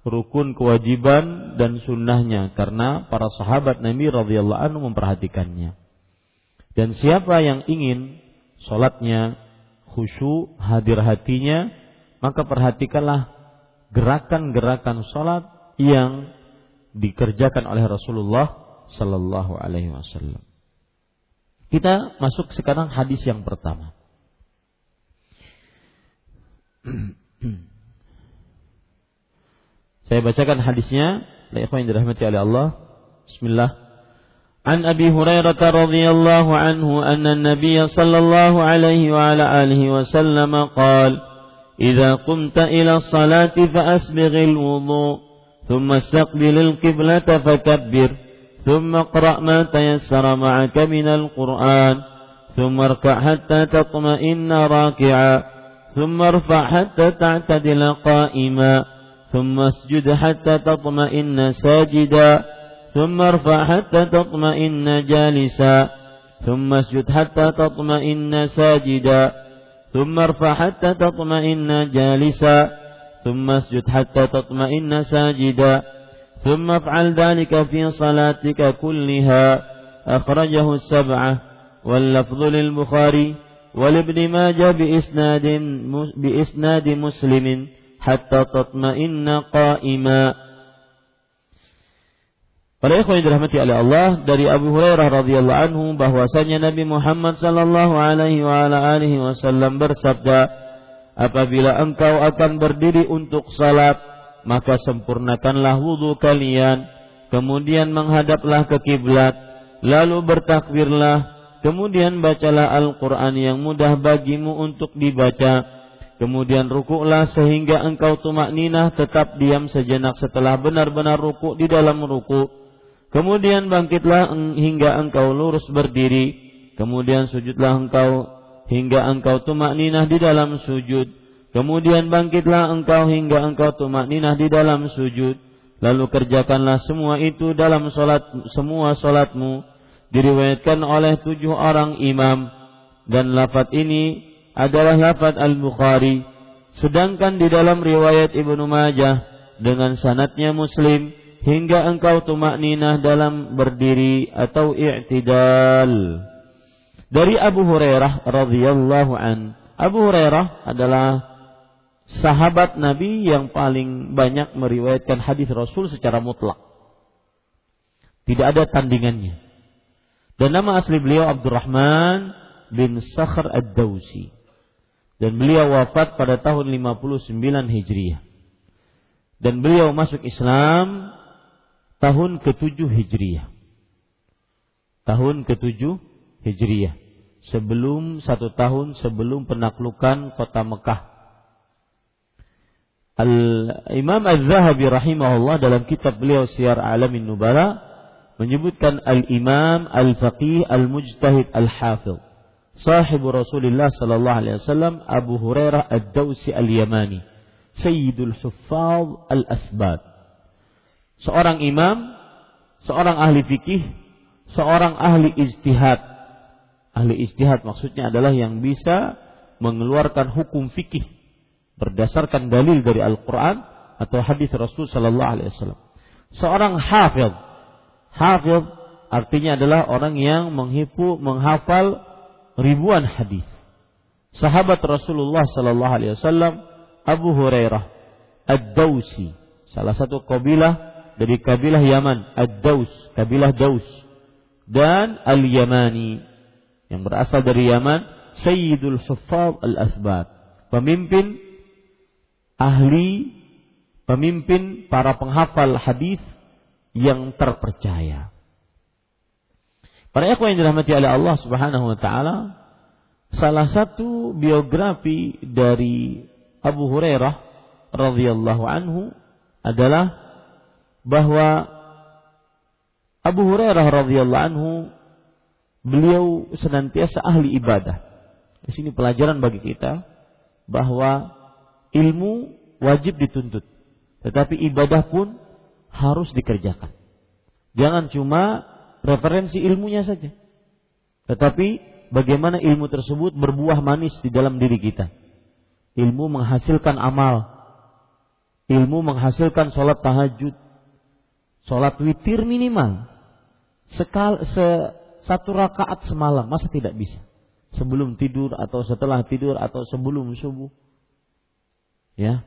rukun kewajiban dan sunnahnya karena para sahabat Nabi radhiyallahu anhu memperhatikannya. Dan siapa yang ingin salatnya khusyuk hadir hatinya maka perhatikanlah gerakan-gerakan sholat yang dikerjakan oleh Rasulullah Sallallahu Alaihi Wasallam. Kita masuk sekarang hadis yang pertama. Saya bacakan hadisnya. Ikhwan yang dirahmati oleh Allah. Bismillah. عن أبي هريرة رضي الله عنه أن النبي صلى الله عليه وعلى آله وسلم قال إذا قمت إلى الصلاة فأسبغ الوضوء ثم استقبل القبلة فكبر ثم اقرأ ما تيسر معك من القرآن ثم اركع حتى تطمئن راكعا ثم ارفع حتى تعتدل قائما ثم اسجد حتى تطمئن ساجدا. ثم ارفع حتى تطمئن جالسا. ثم اسجد حتى تطمئن ساجدا. ثم ارفع حتى تطمئن جالسا. ثم اسجد حتى تطمئن ساجدا. ثم افعل ذلك في صلاتك كلها. أخرجه السبعة. واللفظ للبخاري. ولابن ماجه بإسناد, بإسناد مسلم. hatta tatma'inna qa'ima. Para ikhwan yang dirahmati oleh Allah dari Abu Hurairah radhiyallahu anhu bahwasanya Nabi Muhammad sallallahu alaihi wa ala alihi wasallam bersabda, "Apabila engkau akan berdiri untuk salat, maka sempurnakanlah wudhu kalian, kemudian menghadaplah ke kiblat, lalu bertakbirlah, kemudian bacalah Al-Qur'an yang mudah bagimu untuk dibaca." Kemudian rukuklah sehingga engkau tumak ninah tetap diam sejenak setelah benar-benar rukuk di dalam rukuk Kemudian bangkitlah hingga engkau lurus berdiri. Kemudian sujudlah engkau hingga engkau tumak ninah di dalam sujud. Kemudian bangkitlah engkau hingga engkau tumak ninah di dalam sujud. Lalu kerjakanlah semua itu dalam solat, semua solatmu. Diriwayatkan oleh tujuh orang imam. Dan lafat ini adalah lafat Al-Bukhari. Sedangkan di dalam riwayat Ibnu Majah dengan sanatnya Muslim hingga engkau tumak ninah dalam berdiri atau i'tidal. Dari Abu Hurairah radhiyallahu an. Abu Hurairah adalah sahabat Nabi yang paling banyak meriwayatkan hadis Rasul secara mutlak. Tidak ada tandingannya. Dan nama asli beliau Abdurrahman bin Sakhr ad-Dawsi. Dan beliau wafat pada tahun 59 Hijriah. Dan beliau masuk Islam tahun ke-7 Hijriah. Tahun ke-7 Hijriah. Sebelum satu tahun sebelum penaklukan kota Mekah. Al-Imam Az-Zahabi rahimahullah dalam kitab beliau Syiar Alamin Nubala menyebutkan Al-Imam Al-Faqih Al-Mujtahid Al-Hafidh sahibu Rasulullah sallallahu alaihi wasallam Abu Hurairah Ad-Dausi Al-Yamani Sayyidul Huffaz Al-Asbat seorang imam seorang ahli fikih seorang ahli ijtihad. Ahli ijtihad maksudnya adalah yang bisa mengeluarkan hukum fikih berdasarkan dalil dari Al-Quran atau hadis Rasul Sallallahu Alaihi Wasallam. Seorang hafid, hafid artinya adalah orang yang menghipu, menghafal ribuan hadis. Sahabat Rasulullah Sallallahu Alaihi Wasallam Abu Hurairah Ad-Dausi, salah satu kabilah dari kabilah Yaman, Ad-Daus, kabilah Daus, dan Al-Yamani yang berasal dari Yaman, Sayyidul Huffaz Al-Asbat, pemimpin ahli, pemimpin, para penghafal hadis yang terpercaya. Para ikhwan yang dirahmati oleh Allah Subhanahu wa taala, salah satu biografi dari Abu Hurairah radhiyallahu anhu adalah bahwa Abu Hurairah radhiyallahu anhu beliau senantiasa ahli ibadah. Di sini pelajaran bagi kita bahwa ilmu wajib dituntut. Tetapi ibadah pun harus dikerjakan. Jangan cuma referensi ilmunya saja. Tetapi bagaimana ilmu tersebut berbuah manis di dalam diri kita. Ilmu menghasilkan amal. Ilmu menghasilkan sholat tahajud. Sholat witir minimal. Sekal, se, satu rakaat semalam. Masa tidak bisa? Sebelum tidur atau setelah tidur atau sebelum subuh Ya.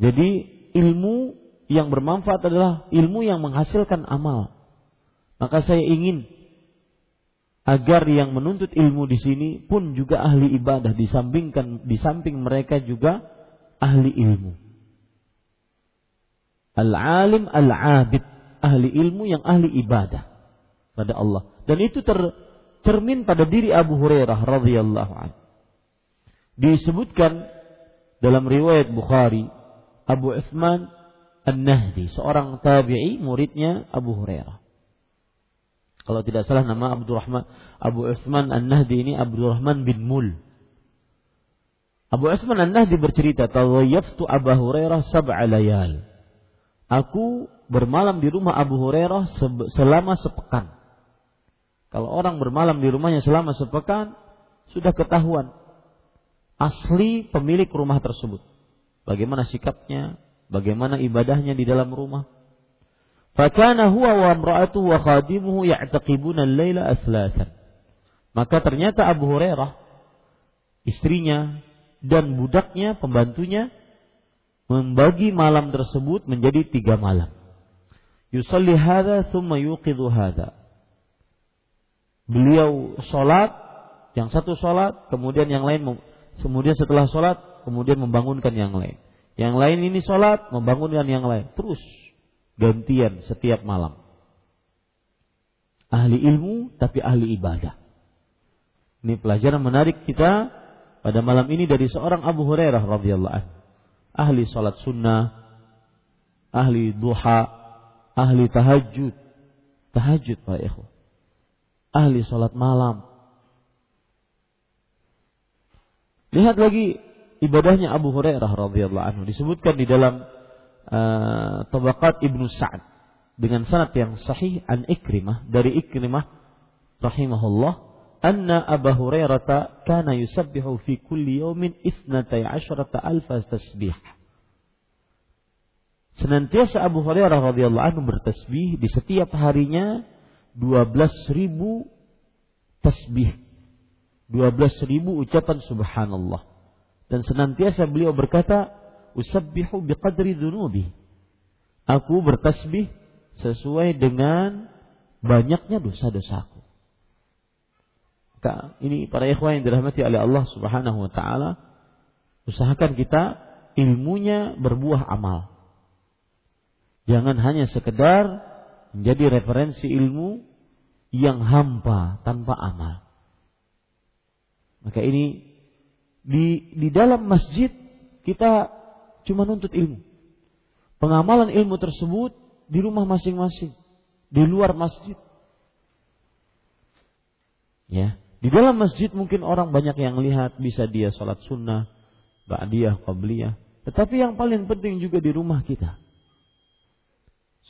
Jadi ilmu yang bermanfaat adalah ilmu yang menghasilkan amal. Maka saya ingin agar yang menuntut ilmu di sini pun juga ahli ibadah disampingkan di samping mereka juga ahli ilmu. Al-alim al-abid, ahli ilmu yang ahli ibadah pada Allah. Dan itu tercermin pada diri Abu Hurairah radhiyallahu anhu. Disebutkan dalam riwayat Bukhari Abu Uthman An-Nahdi seorang tabi'i muridnya Abu Hurairah kalau tidak salah nama Abdurrahman Abu Uthman An-Nahdi ini Abdurrahman bin Mul Abu Uthman An-Nahdi bercerita tawayyaftu Abu Hurairah sab'a layal Aku bermalam di rumah Abu Hurairah selama sepekan. Kalau orang bermalam di rumahnya selama sepekan, sudah ketahuan asli pemilik rumah tersebut. Bagaimana sikapnya, bagaimana ibadahnya di dalam rumah. Fakana huwa wa imra'atuhu wa khadimuhu ya'taqibuna al-laila aslasan. Maka ternyata Abu Hurairah istrinya dan budaknya, pembantunya membagi malam tersebut menjadi tiga malam. Yusalli hadha thumma yuqidhu hadha. Beliau sholat, yang satu sholat, kemudian yang lain Kemudian setelah sholat, kemudian membangunkan yang lain. Yang lain ini sholat, membangunkan yang lain. Terus gantian setiap malam. Ahli ilmu tapi ahli ibadah. Ini pelajaran menarik kita pada malam ini dari seorang Abu Hurairah radhiyallahu anhu. Ahli sholat sunnah, ahli duha, ahli tahajud. Tahajud Pak Ikhwan. Ahli sholat malam, Lihat lagi ibadahnya Abu Hurairah radhiyallahu anhu disebutkan di dalam uh, Tabaqat Ibnu Sa'ad. Dengan sanad yang sahih an Ikrimah. Dari Ikrimah rahimahullah anna Abu Hurairah kana yusabbihu fi kulli yawmin isnatai asyrata alfa tasbih. Senantiasa Abu Hurairah radhiyallahu anhu bertasbih di setiap harinya 12 ribu tasbih. 12 ribu ucapan subhanallah. Dan senantiasa beliau berkata, Usabbihu biqadri dunubi. Aku bertasbih sesuai dengan banyaknya dosa-dosaku. Ini para ikhwan yang dirahmati oleh Allah Subhanahu wa taala, usahakan kita ilmunya berbuah amal. Jangan hanya sekedar menjadi referensi ilmu yang hampa tanpa amal. Maka ini di di dalam masjid kita cuma nuntut ilmu. Pengamalan ilmu tersebut di rumah masing-masing, di luar masjid. Ya, di dalam masjid mungkin orang banyak yang lihat bisa dia sholat sunnah, ba'diyah, qabliyah. Tetapi yang paling penting juga di rumah kita.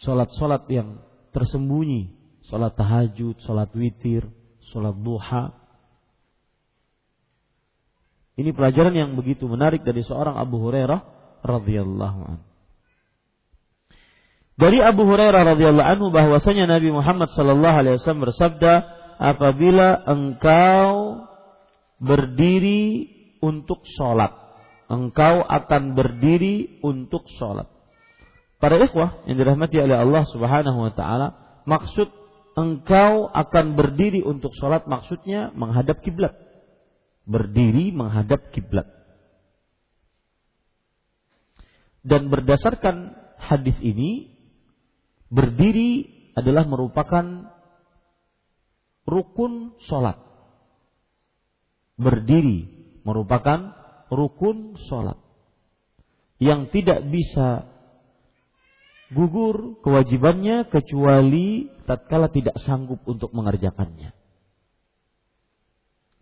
Sholat-sholat yang tersembunyi, sholat tahajud, sholat witir, sholat duha. Ini pelajaran yang begitu menarik dari seorang Abu Hurairah radhiyallahu anhu. Dari Abu Hurairah radhiyallahu anhu bahwasanya Nabi Muhammad sallallahu alaihi wasallam bersabda, "Apabila engkau berdiri untuk sholat, engkau akan berdiri untuk sholat." Para ikhwah yang dirahmati oleh Allah Subhanahu wa taala, maksud engkau akan berdiri untuk sholat maksudnya menghadap kiblat. Berdiri menghadap kiblat. Dan berdasarkan hadis ini berdiri adalah merupakan rukun sholat. Berdiri merupakan rukun sholat. Yang tidak bisa gugur kewajibannya kecuali tatkala tidak sanggup untuk mengerjakannya.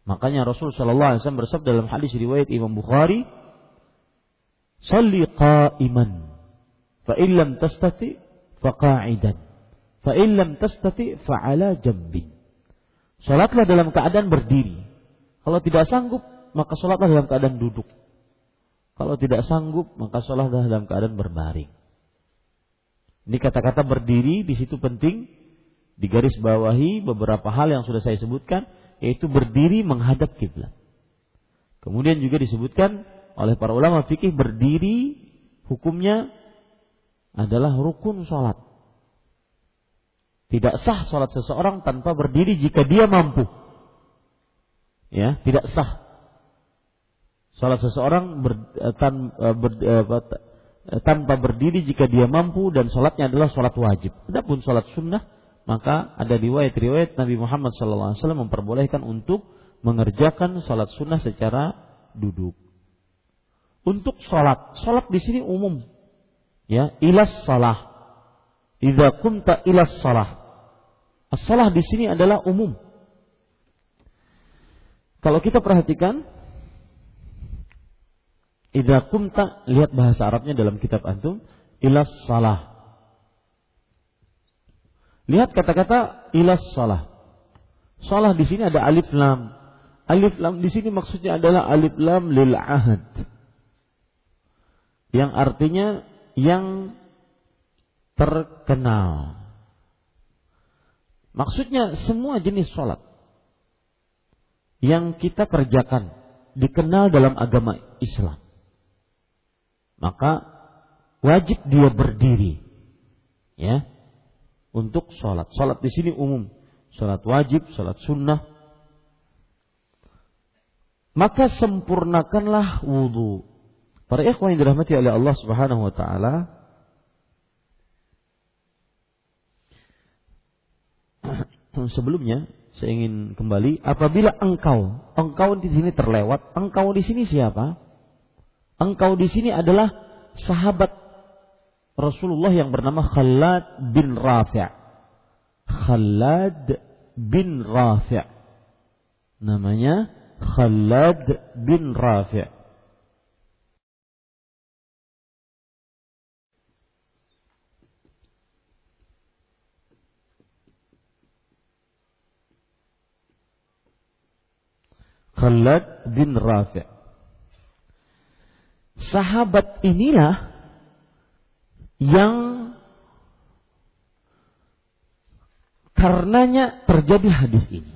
Makanya Rasul Shallallahu Alaihi Wasallam bersabda dalam hadis riwayat Imam Bukhari, "Salli qa'iman, fa illam tastati faqa'idan fa illam tastati fa'ala jambin. Salatlah dalam keadaan berdiri. Kalau tidak sanggup maka salatlah dalam keadaan duduk. Kalau tidak sanggup maka salatlah dalam keadaan berbaring. Ini kata-kata berdiri di situ penting di garis bawahi beberapa hal yang sudah saya sebutkan yaitu berdiri menghadap kiblat. Kemudian juga disebutkan oleh para ulama fikih berdiri hukumnya adalah rukun sholat. Tidak sah sholat seseorang tanpa berdiri jika dia mampu. Ya, tidak sah. Sholat seseorang ber, eh, tan, eh, ber, eh, tanpa berdiri jika dia mampu dan sholatnya adalah sholat wajib. Adapun sholat sunnah maka ada riwayat-riwayat Nabi Muhammad SAW memperbolehkan untuk mengerjakan sholat sunnah secara duduk. Untuk sholat, sholat di sini umum, ya ilas salah idza kumta ilas salah as-salah di sini adalah umum. Kalau kita perhatikan idza kumta lihat bahasa Arabnya dalam kitab antum ilas salah lihat kata-kata ilas salah salah di sini ada alif lam. Alif lam di sini maksudnya adalah alif lam lil ahad yang artinya yang terkenal. Maksudnya semua jenis sholat yang kita kerjakan dikenal dalam agama Islam. Maka wajib dia berdiri. Ya. Untuk sholat. Sholat di sini umum. Sholat wajib, sholat sunnah. Maka sempurnakanlah wudhu Para ikhwan yang dirahmati oleh Allah Subhanahu wa taala, sebelumnya saya ingin kembali apabila engkau engkau di sini terlewat engkau di sini siapa? Engkau di sini adalah sahabat Rasulullah yang bernama Khalad bin Rafi' Khalad bin Rafi' namanya Khalad bin Rafi' Khalad bin Rafi. Sahabat inilah yang karenanya terjadi hadis ini.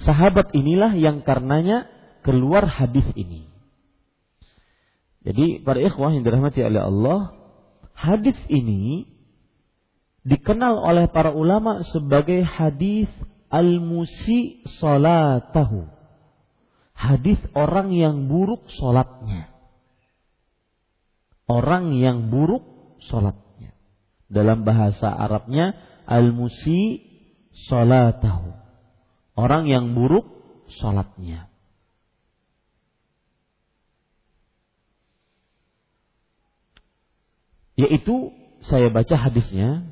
Sahabat inilah yang karenanya keluar hadis ini. Jadi para ikhwah yang dirahmati oleh Allah, hadis ini dikenal oleh para ulama sebagai hadis al-musi salatahu hadis orang yang buruk sholatnya. Orang yang buruk sholatnya. Dalam bahasa Arabnya al-musi sholatahu. Orang yang buruk sholatnya. Yaitu saya baca hadisnya,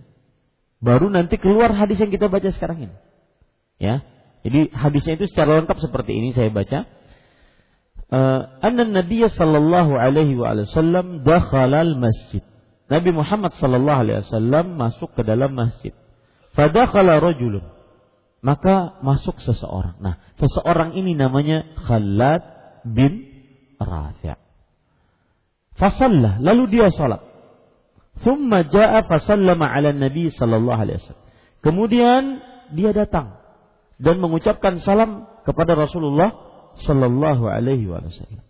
baru nanti keluar hadis yang kita baca sekarang ini. Ya. Jadi hadisnya itu secara lengkap seperti ini saya baca. Uh, Anna Nabi sallallahu alaihi wasallam dakhala al-masjid. Nabi Muhammad sallallahu alaihi wasallam masuk ke dalam masjid. Fadakhala rajulun. Maka masuk seseorang. Nah, seseorang ini namanya Khalad bin Rafi'. Fasallah, lalu dia salat. Thumma ja'a fasallama ala Nabi sallallahu alaihi wasallam. Kemudian dia datang dan mengucapkan salam kepada Rasulullah sallallahu alaihi wasallam.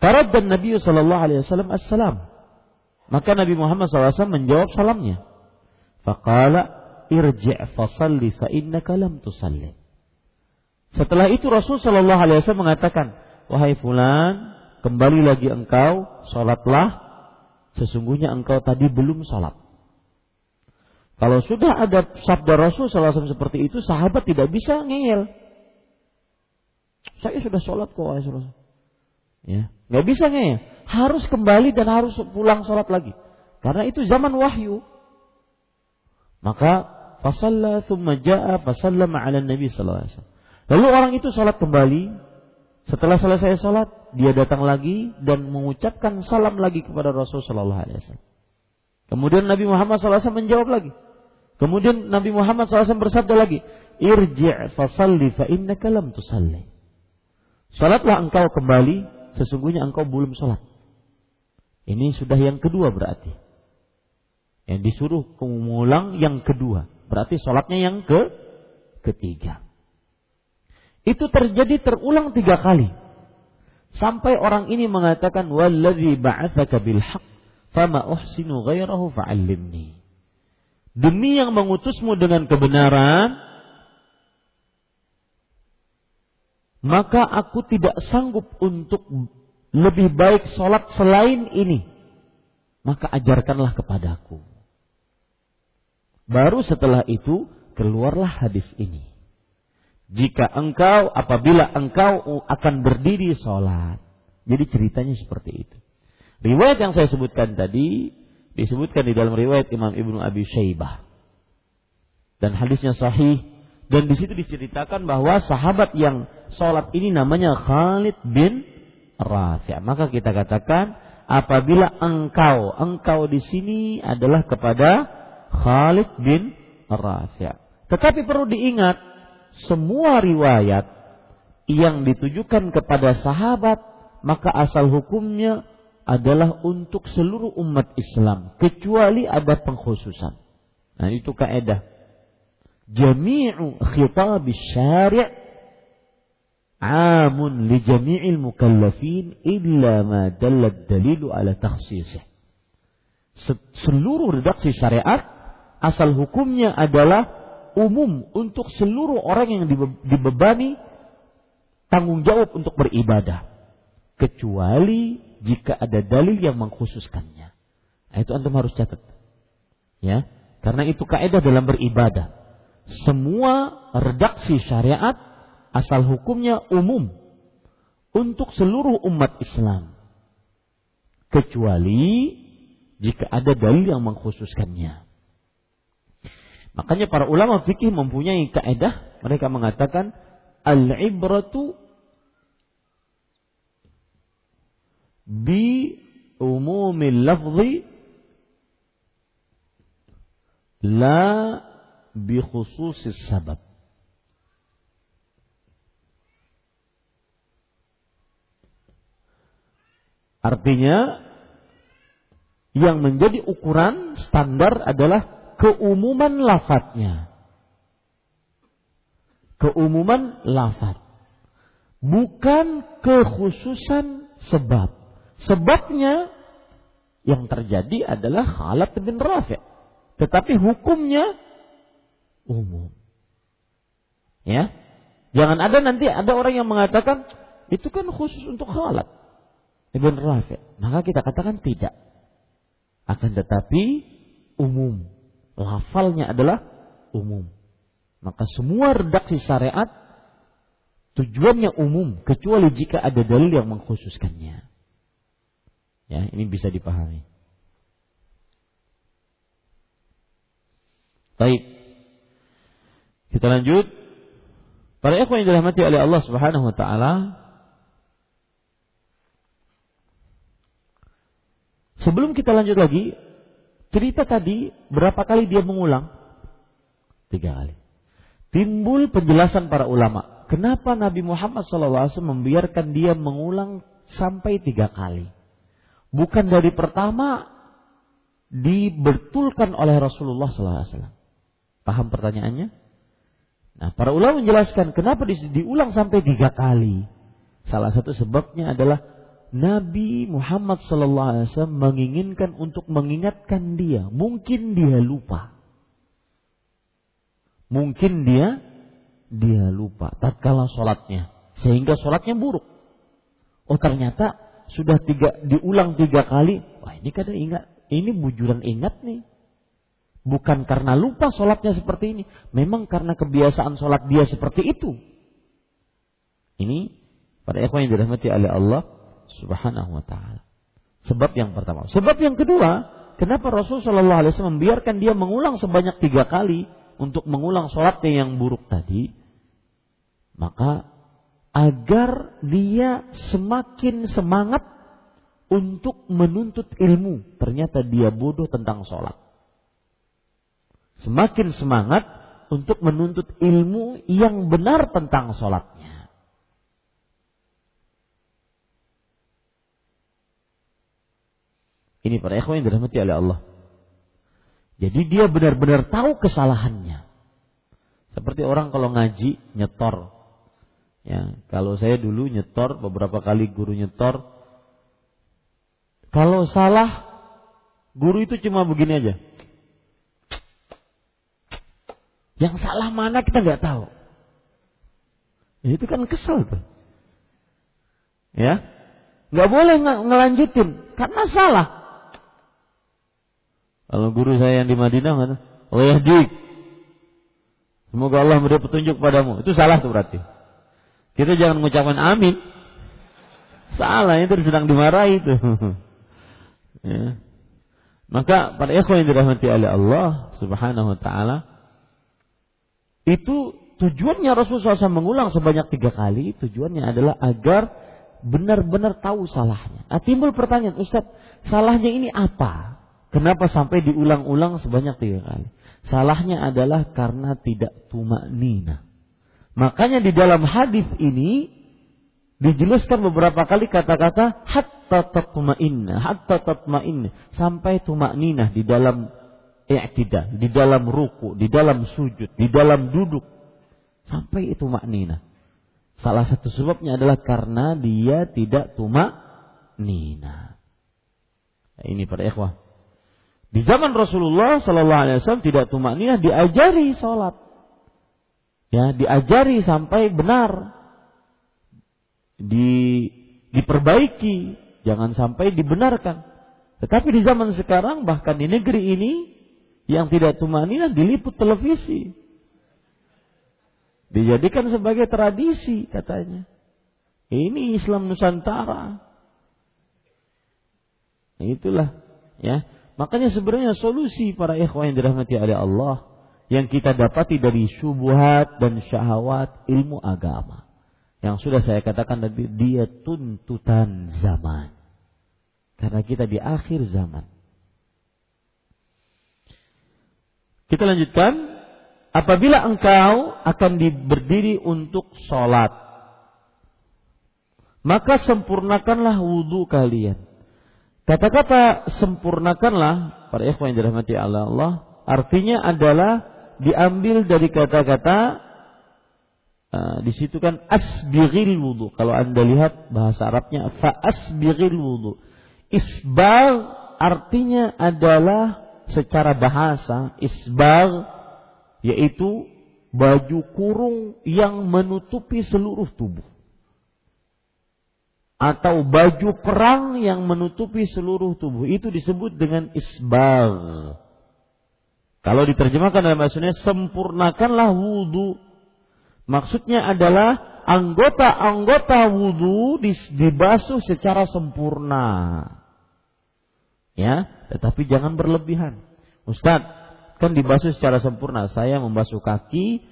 Faradda Nabi sallallahu alaihi wasallam assalam. Maka Nabi Muhammad SAW menjawab salamnya. Faqala irji' fasalli fa innaka lam tusalli. Setelah itu Rasul sallallahu alaihi wasallam mengatakan, "Wahai fulan, kembali lagi engkau, salatlah Sesungguhnya engkau tadi belum sholat. Kalau sudah ada sabda Rasul SAW seperti itu, sahabat tidak bisa ngeyel. Saya sudah sholat kok, Rasulullah. Ya, nggak bisa ngeyel. Harus kembali dan harus pulang sholat lagi. Karena itu zaman wahyu. Maka fasalla thumma ja'a fasallama ala Nabi sallallahu alaihi wasallam. Lalu orang itu sholat kembali. Setelah selesai sholat, dia datang lagi dan mengucapkan salam lagi kepada Rasul Shallallahu Alaihi Wasallam. Kemudian Nabi Muhammad SAW menjawab lagi. Kemudian Nabi Muhammad SAW bersabda lagi, Irji' fasalli fa innaka lam tusalli. Salatlah engkau kembali, sesungguhnya engkau belum salat. Ini sudah yang kedua berarti. Yang disuruh mengulang yang kedua. Berarti salatnya yang ke ketiga. Itu terjadi terulang tiga kali. Sampai orang ini mengatakan wallazi ba'atsaka bil haqq fama uhsinu ghairahu fa'allimni. Demi yang mengutusmu dengan kebenaran, maka aku tidak sanggup untuk lebih baik sholat selain ini. Maka ajarkanlah kepadaku. Baru setelah itu keluarlah hadis ini. Jika engkau, apabila engkau akan berdiri sholat. Jadi ceritanya seperti itu. Riwayat yang saya sebutkan tadi, disebutkan di dalam riwayat Imam Ibnu Abi Syaibah. Dan hadisnya sahih. Dan di situ diceritakan bahwa sahabat yang sholat ini namanya Khalid bin Rafi'. Maka kita katakan, apabila engkau, engkau di sini adalah kepada Khalid bin Rafi'. Tetapi perlu diingat, semua riwayat yang ditujukan kepada sahabat maka asal hukumnya adalah untuk seluruh umat Islam kecuali ada pengkhususan. Nah itu kaidah. Jami'u khitab syari' amun li jami'il mukallafin illa ma dallat dalilu ala takhsisih. Seluruh redaksi syariat asal hukumnya adalah umum untuk seluruh orang yang dibebani tanggung jawab untuk beribadah kecuali jika ada dalil yang mengkhususkannya. Nah, itu antum harus catat. Ya, karena itu kaidah dalam beribadah. Semua redaksi syariat asal hukumnya umum untuk seluruh umat Islam. Kecuali jika ada dalil yang mengkhususkannya. Makanya para ulama fikih mempunyai kaidah mereka mengatakan al-ibratu bi umumil lafzi la bi khususis sabab. Artinya yang menjadi ukuran standar adalah keumuman lafadznya. Keumuman lafadz. Bukan kekhususan sebab. Sebabnya yang terjadi adalah Khalid bin Rafi'. Tetapi hukumnya umum. Ya. Jangan ada nanti ada orang yang mengatakan itu kan khusus untuk khalat. Ibn Rafi. Maka kita katakan tidak. Akan tetapi umum. Lafalnya adalah umum. Maka semua redaksi syariat tujuannya umum kecuali jika ada dalil yang mengkhususkannya. Ya, ini bisa dipahami. Baik. Kita lanjut. Para ikhwan yang dirahmati oleh Allah Subhanahu wa taala, Sebelum kita lanjut lagi, cerita tadi berapa kali dia mengulang? Tiga kali. Timbul penjelasan para ulama. Kenapa Nabi Muhammad SAW membiarkan dia mengulang sampai tiga kali? Bukan dari pertama dibetulkan oleh Rasulullah SAW. Paham pertanyaannya? Nah, para ulama menjelaskan kenapa diulang sampai tiga kali. Salah satu sebabnya adalah Nabi Muhammad wasallam menginginkan untuk mengingatkan dia. Mungkin dia lupa. Mungkin dia dia lupa tatkala sholatnya sehingga sholatnya buruk. Oh ternyata sudah tiga diulang tiga kali. Wah ini kada ingat, ini bujuran ingat nih. Bukan karena lupa sholatnya seperti ini, memang karena kebiasaan sholat dia seperti itu. Ini pada ikhwan yang dirahmati oleh Allah Subhanahu wa taala. Sebab yang pertama. Sebab yang kedua, kenapa Rasul Shallallahu alaihi wasallam membiarkan dia mengulang sebanyak tiga kali untuk mengulang sholatnya yang buruk tadi? Maka agar dia semakin semangat untuk menuntut ilmu. Ternyata dia bodoh tentang sholat. Semakin semangat untuk menuntut ilmu yang benar tentang sholat. Ini para ikhwan yang dirahmati oleh Allah. Jadi dia benar-benar tahu kesalahannya. Seperti orang kalau ngaji nyetor. Ya, kalau saya dulu nyetor beberapa kali guru nyetor. Kalau salah guru itu cuma begini aja. Yang salah mana kita nggak tahu. Ya, itu kan kesel tuh. Ya, nggak boleh ngelanjutin karena salah. Kalau guru saya yang di Madinah mana? Oh ya. Semoga Allah memberi petunjuk padamu. Itu salah tuh berarti. Kita jangan mengucapkan amin. Salah itu sedang dimarahi itu. ya. Maka pada ikhwan yang dirahmati oleh Allah Subhanahu wa taala itu tujuannya Rasulullah SAW mengulang sebanyak tiga kali tujuannya adalah agar benar-benar tahu salahnya. Nah, timbul pertanyaan, Ustaz, salahnya ini apa? Kenapa sampai diulang-ulang sebanyak tiga kali? Salahnya adalah karena tidak tumak nina. Makanya di dalam hadis ini dijelaskan beberapa kali kata-kata hatta tatma'inna, hatta tatma'inna, sampai tumak nina di dalam i'tidal, di dalam ruku, di dalam sujud, di dalam duduk. Sampai itu maknina. Salah satu sebabnya adalah karena dia tidak tumak nina. Ini para ikhwah. Di zaman Rasulullah Sallallahu Alaihi Wasallam tidak tumak ninah diajari sholat, ya diajari sampai benar, di diperbaiki, jangan sampai dibenarkan. Tetapi di zaman sekarang bahkan di negeri ini yang tidak tumak ninah diliput televisi, dijadikan sebagai tradisi katanya. Ini Islam Nusantara. Itulah ya Makanya sebenarnya solusi para ikhwan yang dirahmati oleh Allah yang kita dapati dari syubhat dan syahwat ilmu agama. Yang sudah saya katakan tadi dia tuntutan zaman. Karena kita di akhir zaman. Kita lanjutkan. Apabila engkau akan berdiri untuk sholat. Maka sempurnakanlah wudhu kalian Kata-kata sempurnakanlah para ikhwan yang dirahmati Allah, artinya adalah diambil dari kata-kata uh, di situ kan asbiril wudu. Kalau Anda lihat bahasa Arabnya fa asbiril wudu. Isbal artinya adalah secara bahasa isbal yaitu baju kurung yang menutupi seluruh tubuh atau baju perang yang menutupi seluruh tubuh itu disebut dengan isbal. Kalau diterjemahkan dalam bahasa sempurnakanlah wudhu. Maksudnya adalah anggota-anggota wudhu dibasuh secara sempurna. Ya, tetapi jangan berlebihan. Ustaz, kan dibasuh secara sempurna. Saya membasuh kaki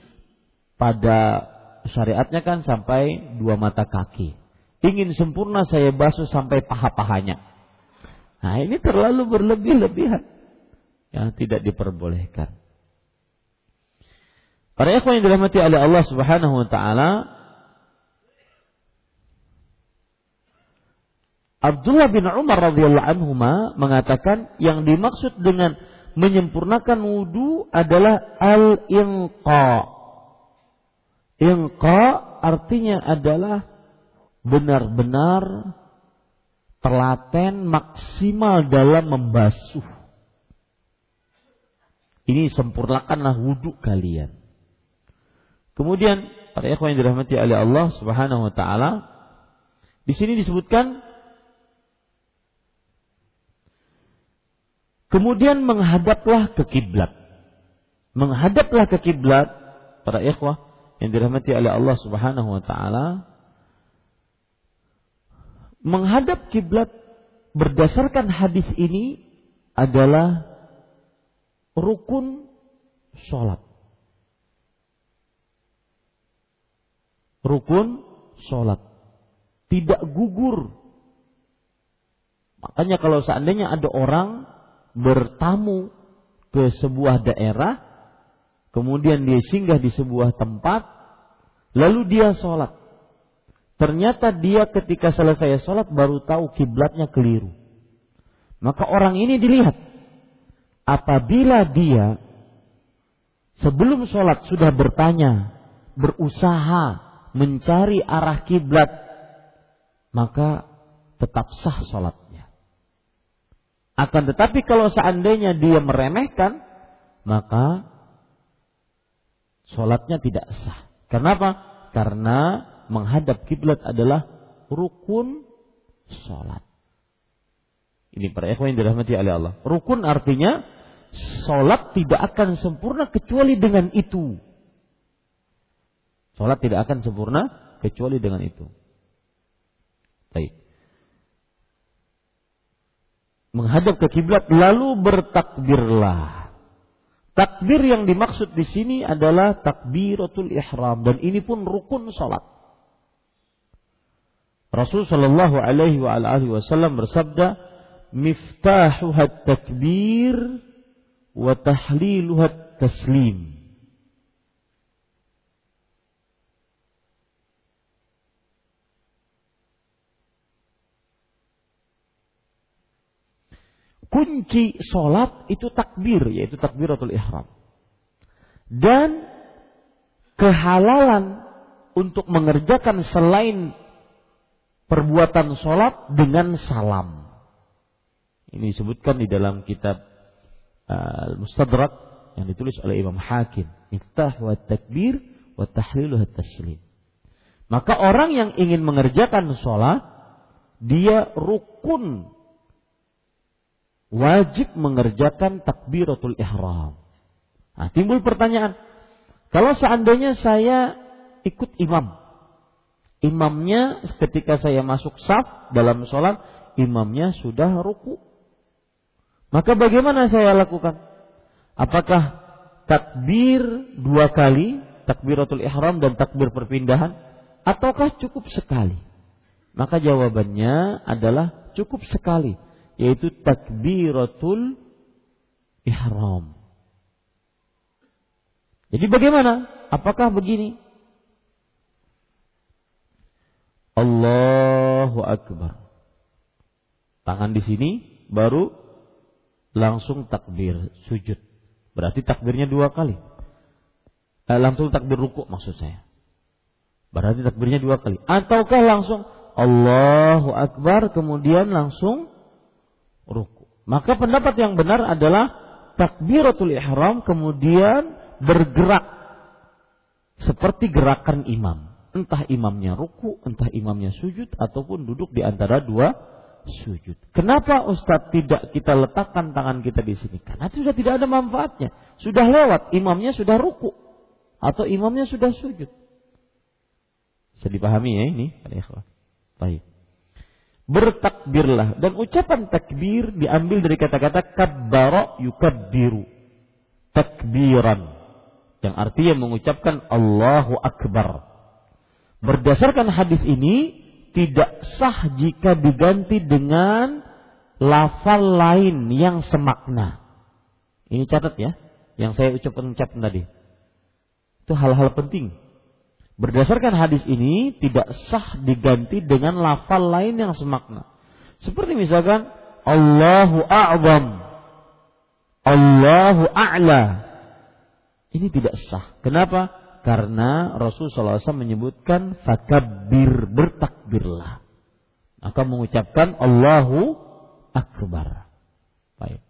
pada syariatnya kan sampai dua mata kaki. Ingin sempurna saya basuh sampai paha-pahanya. Nah ini terlalu berlebih-lebihan. Yang tidak diperbolehkan. Para ikhwan yang dirahmati oleh Allah Subhanahu wa taala, Abdullah bin Umar radhiyallahu anhu mengatakan yang dimaksud dengan menyempurnakan wudhu adalah al-inqa. Inqa artinya adalah benar-benar telaten maksimal dalam membasuh. Ini sempurnakanlah wudhu kalian. Kemudian para ikhwan yang dirahmati oleh Allah Subhanahu wa taala di sini disebutkan Kemudian menghadaplah ke kiblat. Menghadaplah ke kiblat para ikhwah yang dirahmati oleh Allah Subhanahu wa taala. Menghadap kiblat berdasarkan hadis ini adalah rukun sholat. Rukun sholat. Tidak gugur. Makanya kalau seandainya ada orang bertamu ke sebuah daerah, kemudian dia singgah di sebuah tempat, lalu dia sholat. Ternyata dia ketika selesai sholat baru tahu kiblatnya keliru. Maka orang ini dilihat. Apabila dia sebelum sholat sudah bertanya, berusaha mencari arah kiblat, maka tetap sah sholat. Akan tetapi kalau seandainya dia meremehkan, maka sholatnya tidak sah. Kenapa? Karena menghadap kiblat adalah rukun sholat. Ini para ikhwan yang dirahmati oleh Allah. Rukun artinya sholat tidak akan sempurna kecuali dengan itu. Sholat tidak akan sempurna kecuali dengan itu. Baik menghadap ke kiblat lalu bertakbirlah. Takbir yang dimaksud di sini adalah takbiratul ihram dan ini pun rukun salat. Rasul sallallahu alaihi wa alihi wasallam bersabda, "Miftahuhat takbir wa tahliluhat taslim." Kunci sholat itu takbir, yaitu takbiratul ihram. Dan kehalalan untuk mengerjakan selain perbuatan sholat dengan salam. Ini disebutkan di dalam kitab uh, Al-Mustadrak yang ditulis oleh Imam Hakim. Iftah wa takbir wa tahlilu taslim. Maka orang yang ingin mengerjakan sholat, dia rukun wajib mengerjakan takbiratul ihram. Nah, timbul pertanyaan, kalau seandainya saya ikut imam, imamnya ketika saya masuk saf dalam sholat, imamnya sudah ruku. Maka bagaimana saya lakukan? Apakah takbir dua kali, takbiratul ihram dan takbir perpindahan, ataukah cukup sekali? Maka jawabannya adalah cukup sekali yaitu takbiratul ihram. Jadi bagaimana? Apakah begini? Allahu akbar. Tangan di sini baru langsung takbir sujud. Berarti takbirnya dua kali. Eh, langsung takbir ruku maksud saya. Berarti takbirnya dua kali. Ataukah langsung Allahu Akbar kemudian langsung ruku. Maka pendapat yang benar adalah takbiratul ihram kemudian bergerak seperti gerakan imam. Entah imamnya ruku, entah imamnya sujud ataupun duduk di antara dua sujud. Kenapa Ustadz tidak kita letakkan tangan kita di sini? Karena sudah tidak ada manfaatnya. Sudah lewat, imamnya sudah ruku atau imamnya sudah sujud. Bisa dipahami ya ini, Baik bertakbirlah dan ucapan takbir diambil dari kata-kata kabbara yukabbiru. takbiran yang artinya mengucapkan Allahu Akbar. Berdasarkan hadis ini tidak sah jika diganti dengan lafal lain yang semakna. Ini catat ya, yang saya ucapkan ucapkan tadi. Itu hal-hal penting. Berdasarkan hadis ini tidak sah diganti dengan lafal lain yang semakna. Seperti misalkan Allahu a'zam. Allahu a'la. Ini tidak sah. Kenapa? Karena Rasulullah SAW menyebutkan fakabir bertakbirlah. Maka mengucapkan Allahu akbar. Baik.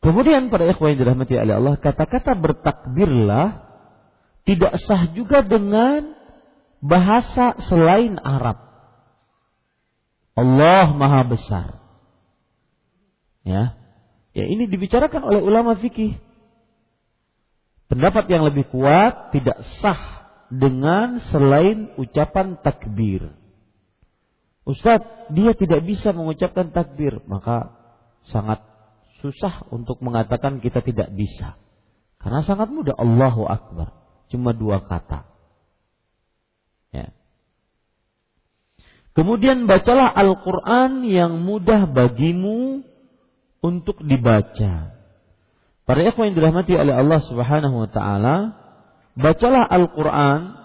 Kemudian pada ikhwan yang dirahmati oleh Allah, kata-kata bertakbirlah tidak sah juga dengan bahasa selain Arab. Allah Maha Besar. Ya. Ya ini dibicarakan oleh ulama fikih. Pendapat yang lebih kuat tidak sah dengan selain ucapan takbir. Ustadz, dia tidak bisa mengucapkan takbir, maka sangat susah untuk mengatakan kita tidak bisa. Karena sangat mudah Allahu Akbar. Cuma dua kata. Ya. Kemudian bacalah Al-Quran yang mudah bagimu untuk dibaca. Para ikhwan yang dirahmati oleh Allah Subhanahu wa taala, bacalah Al-Quran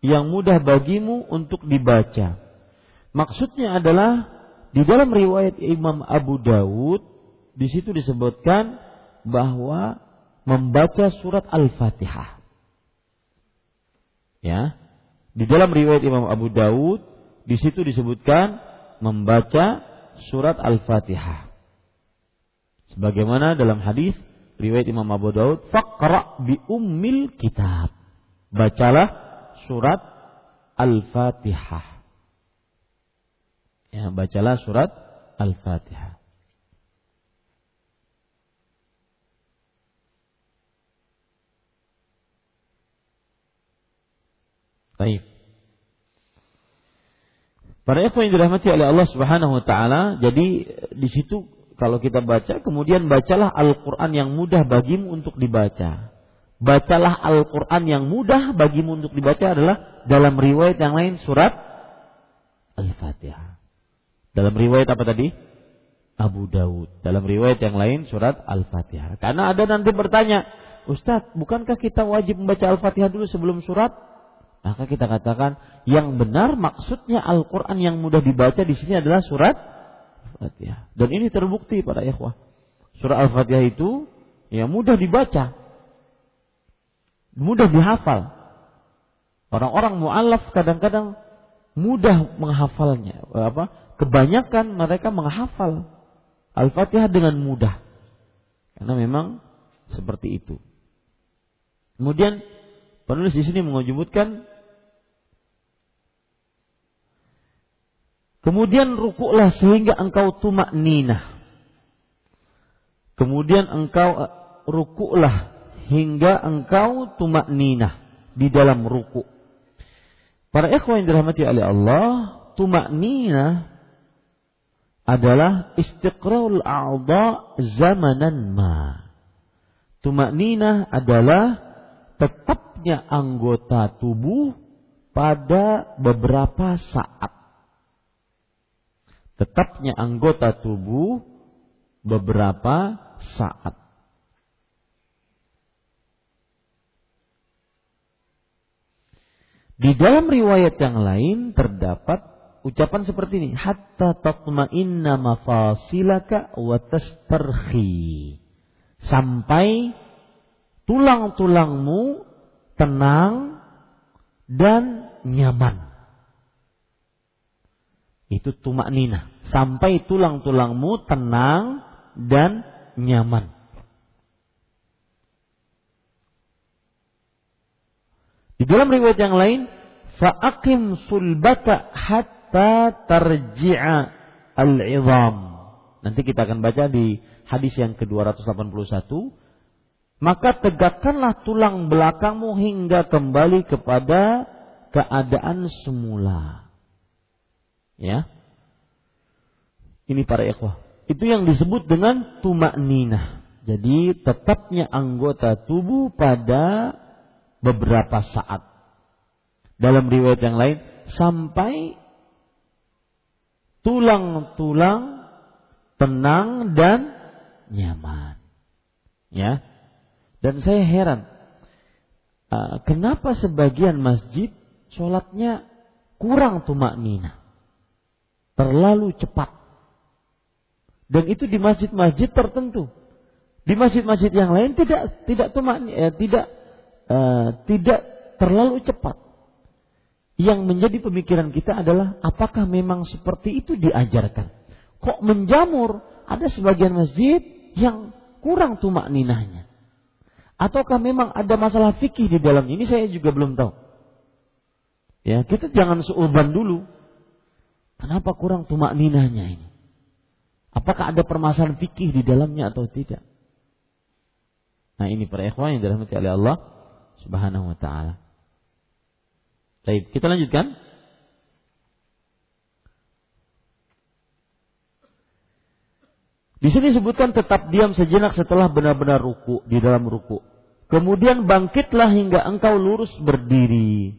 yang mudah bagimu untuk dibaca. Maksudnya adalah di dalam riwayat Imam Abu Dawud di situ disebutkan bahwa membaca surat Al-Fatihah. Ya. Di dalam riwayat Imam Abu Dawud di situ disebutkan membaca surat Al-Fatihah. Sebagaimana dalam hadis riwayat Imam Abu Dawud, "Faqra bi ummil kitab." Bacalah surat Al-Fatihah. Ya, bacalah surat Al-Fatihah. Baik. Para ikhwan yang dirahmati oleh Allah Subhanahu wa taala, jadi di situ kalau kita baca kemudian bacalah Al-Qur'an yang mudah bagimu untuk dibaca. Bacalah Al-Qur'an yang mudah bagimu untuk dibaca adalah dalam riwayat yang lain surat Al-Fatihah. Dalam riwayat apa tadi? Abu Dawud. Dalam riwayat yang lain surat Al-Fatihah. Karena ada nanti bertanya, Ustadz, bukankah kita wajib membaca Al-Fatihah dulu sebelum surat? Maka kita katakan yang benar maksudnya Al-Quran yang mudah dibaca di sini adalah surat Al-Fatihah. Dan ini terbukti pada ikhwah. Surat Al-Fatihah itu ya mudah dibaca. Mudah dihafal. Orang-orang mu'alaf kadang-kadang mudah menghafalnya. Apa? Kebanyakan mereka menghafal Al-Fatihah dengan mudah. Karena memang seperti itu. Kemudian penulis di sini menyebutkan Kemudian rukuklah sehingga engkau tumak ninah. Kemudian engkau eh, rukuklah hingga engkau tumak ninah di dalam ruku. Para ikhwan yang dirahmati oleh Allah, tumak ninah adalah istiqrarul a'dha zamanan ma. Tumak ninah adalah tetapnya anggota tubuh pada beberapa saat tetapnya anggota tubuh beberapa saat. Di dalam riwayat yang lain terdapat ucapan seperti ini, hatta tatma'inna mafasilaka wa tastarhi. Sampai tulang-tulangmu tenang dan nyaman. Itu tumak nina. Sampai tulang-tulangmu tenang dan nyaman. Di dalam riwayat yang lain, fa'akim sulbata hatta tarji'a al-idham. Nanti kita akan baca di hadis yang ke-281. Maka tegakkanlah tulang belakangmu hingga kembali kepada keadaan semula. Ya. Ini para ikhwah. Itu yang disebut dengan tumak ninah. Jadi tetapnya anggota tubuh pada beberapa saat. Dalam riwayat yang lain sampai tulang-tulang tenang dan nyaman. Ya. Dan saya heran, uh, kenapa sebagian masjid sholatnya kurang tumak nina, terlalu cepat. Dan itu di masjid-masjid tertentu. Di masjid-masjid yang lain tidak tidak tumak eh, tidak uh, tidak terlalu cepat. Yang menjadi pemikiran kita adalah apakah memang seperti itu diajarkan? Kok menjamur? Ada sebagian masjid yang kurang tumak ninahnya. Ataukah memang ada masalah fikih di dalam ini saya juga belum tahu. Ya, kita jangan seuban dulu. Kenapa kurang tumak ninahnya ini? Apakah ada permasalahan fikih di dalamnya atau tidak? Nah ini para ikhwan yang dirahmati oleh Allah Subhanahu wa taala. Baik, kita lanjutkan. Di sini disebutkan tetap diam sejenak setelah benar-benar ruku di dalam ruku. Kemudian bangkitlah hingga engkau lurus berdiri.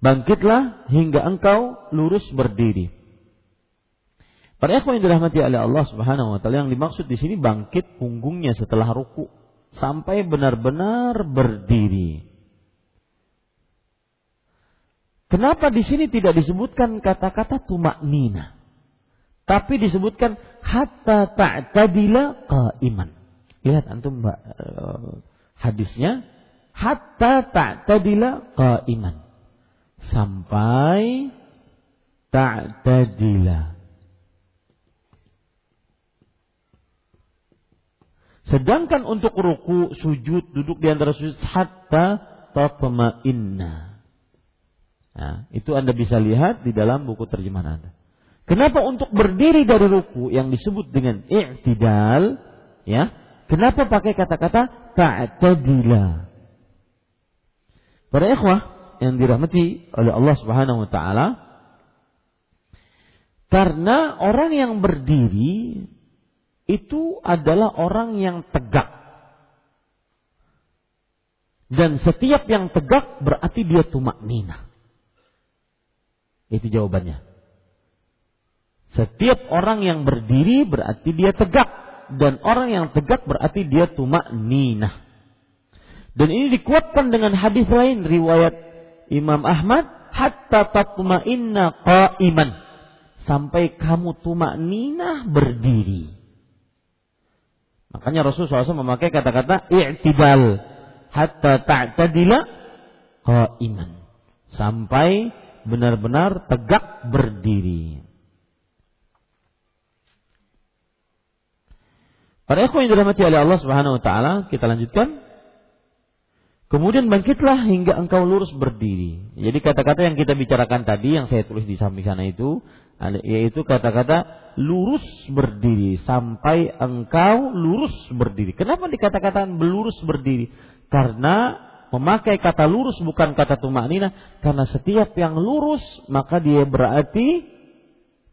Bangkitlah hingga engkau lurus berdiri. Para ikhwan yang dirahmati oleh Allah Subhanahu wa taala yang dimaksud di sini bangkit punggungnya setelah ruku sampai benar-benar berdiri. Kenapa di sini tidak disebutkan kata-kata tumak nina? Tapi disebutkan hatta ta'tadila qa'iman. Lihat antum eh, hadisnya hatta ta'tadila qa'iman. Sampai ta'tadila. Sedangkan untuk ruku, sujud, duduk di antara sujud hatta tatma'inna. Nah, itu Anda bisa lihat di dalam buku terjemahan Anda. Kenapa untuk berdiri dari ruku yang disebut dengan i'tidal, ya? Kenapa pakai kata-kata ta'tadila? Para ikhwah yang dirahmati oleh Allah Subhanahu wa taala, karena orang yang berdiri itu adalah orang yang tegak. Dan setiap yang tegak berarti dia tumak nina. Itu jawabannya. Setiap orang yang berdiri berarti dia tegak dan orang yang tegak berarti dia tumak ninah. Dan ini dikuatkan dengan hadis lain riwayat Imam Ahmad hatta tatma'inna qa'iman sampai kamu tumak ninah berdiri. Makanya Rasulullah SAW memakai kata-kata i'tidal hatta ta'tadila qa'iman sampai benar-benar tegak berdiri. Para ikhwan yang dirahmati oleh Allah Subhanahu wa taala, kita lanjutkan. Kemudian bangkitlah hingga engkau lurus berdiri. Jadi kata-kata yang kita bicarakan tadi yang saya tulis di samping sana itu yaitu kata-kata lurus berdiri sampai engkau lurus berdiri. Kenapa dikatakan belurus berdiri? Karena memakai kata lurus bukan kata tumak nina karena setiap yang lurus maka dia berarti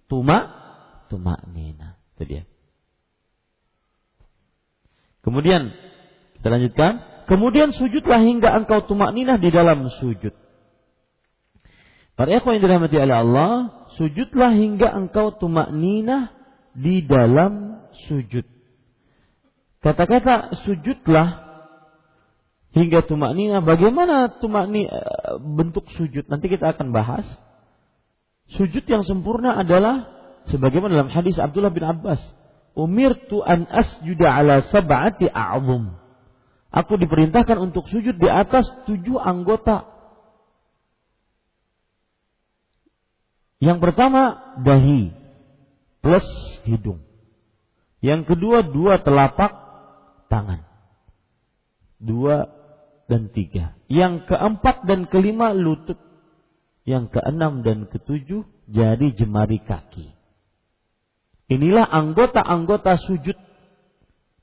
tumak nina. Itu dia. Kemudian kita lanjutkan. Kemudian sujudlah hingga engkau tumak ninah di dalam sujud. Para ikhwan yang dirahmati oleh Allah, sujudlah hingga engkau tumak ninah di dalam sujud. Kata-kata sujudlah hingga tumak ninah. Bagaimana tumak ninah eh, bentuk sujud? Nanti kita akan bahas. Sujud yang sempurna adalah sebagaimana dalam hadis Abdullah bin Abbas umirtu an asjuda ala sab'ati a'zum. Aku diperintahkan untuk sujud di atas tujuh anggota. Yang pertama dahi plus hidung. Yang kedua dua telapak tangan. Dua dan tiga. Yang keempat dan kelima lutut. Yang keenam dan ketujuh jari jemari kaki. Inilah anggota-anggota sujud.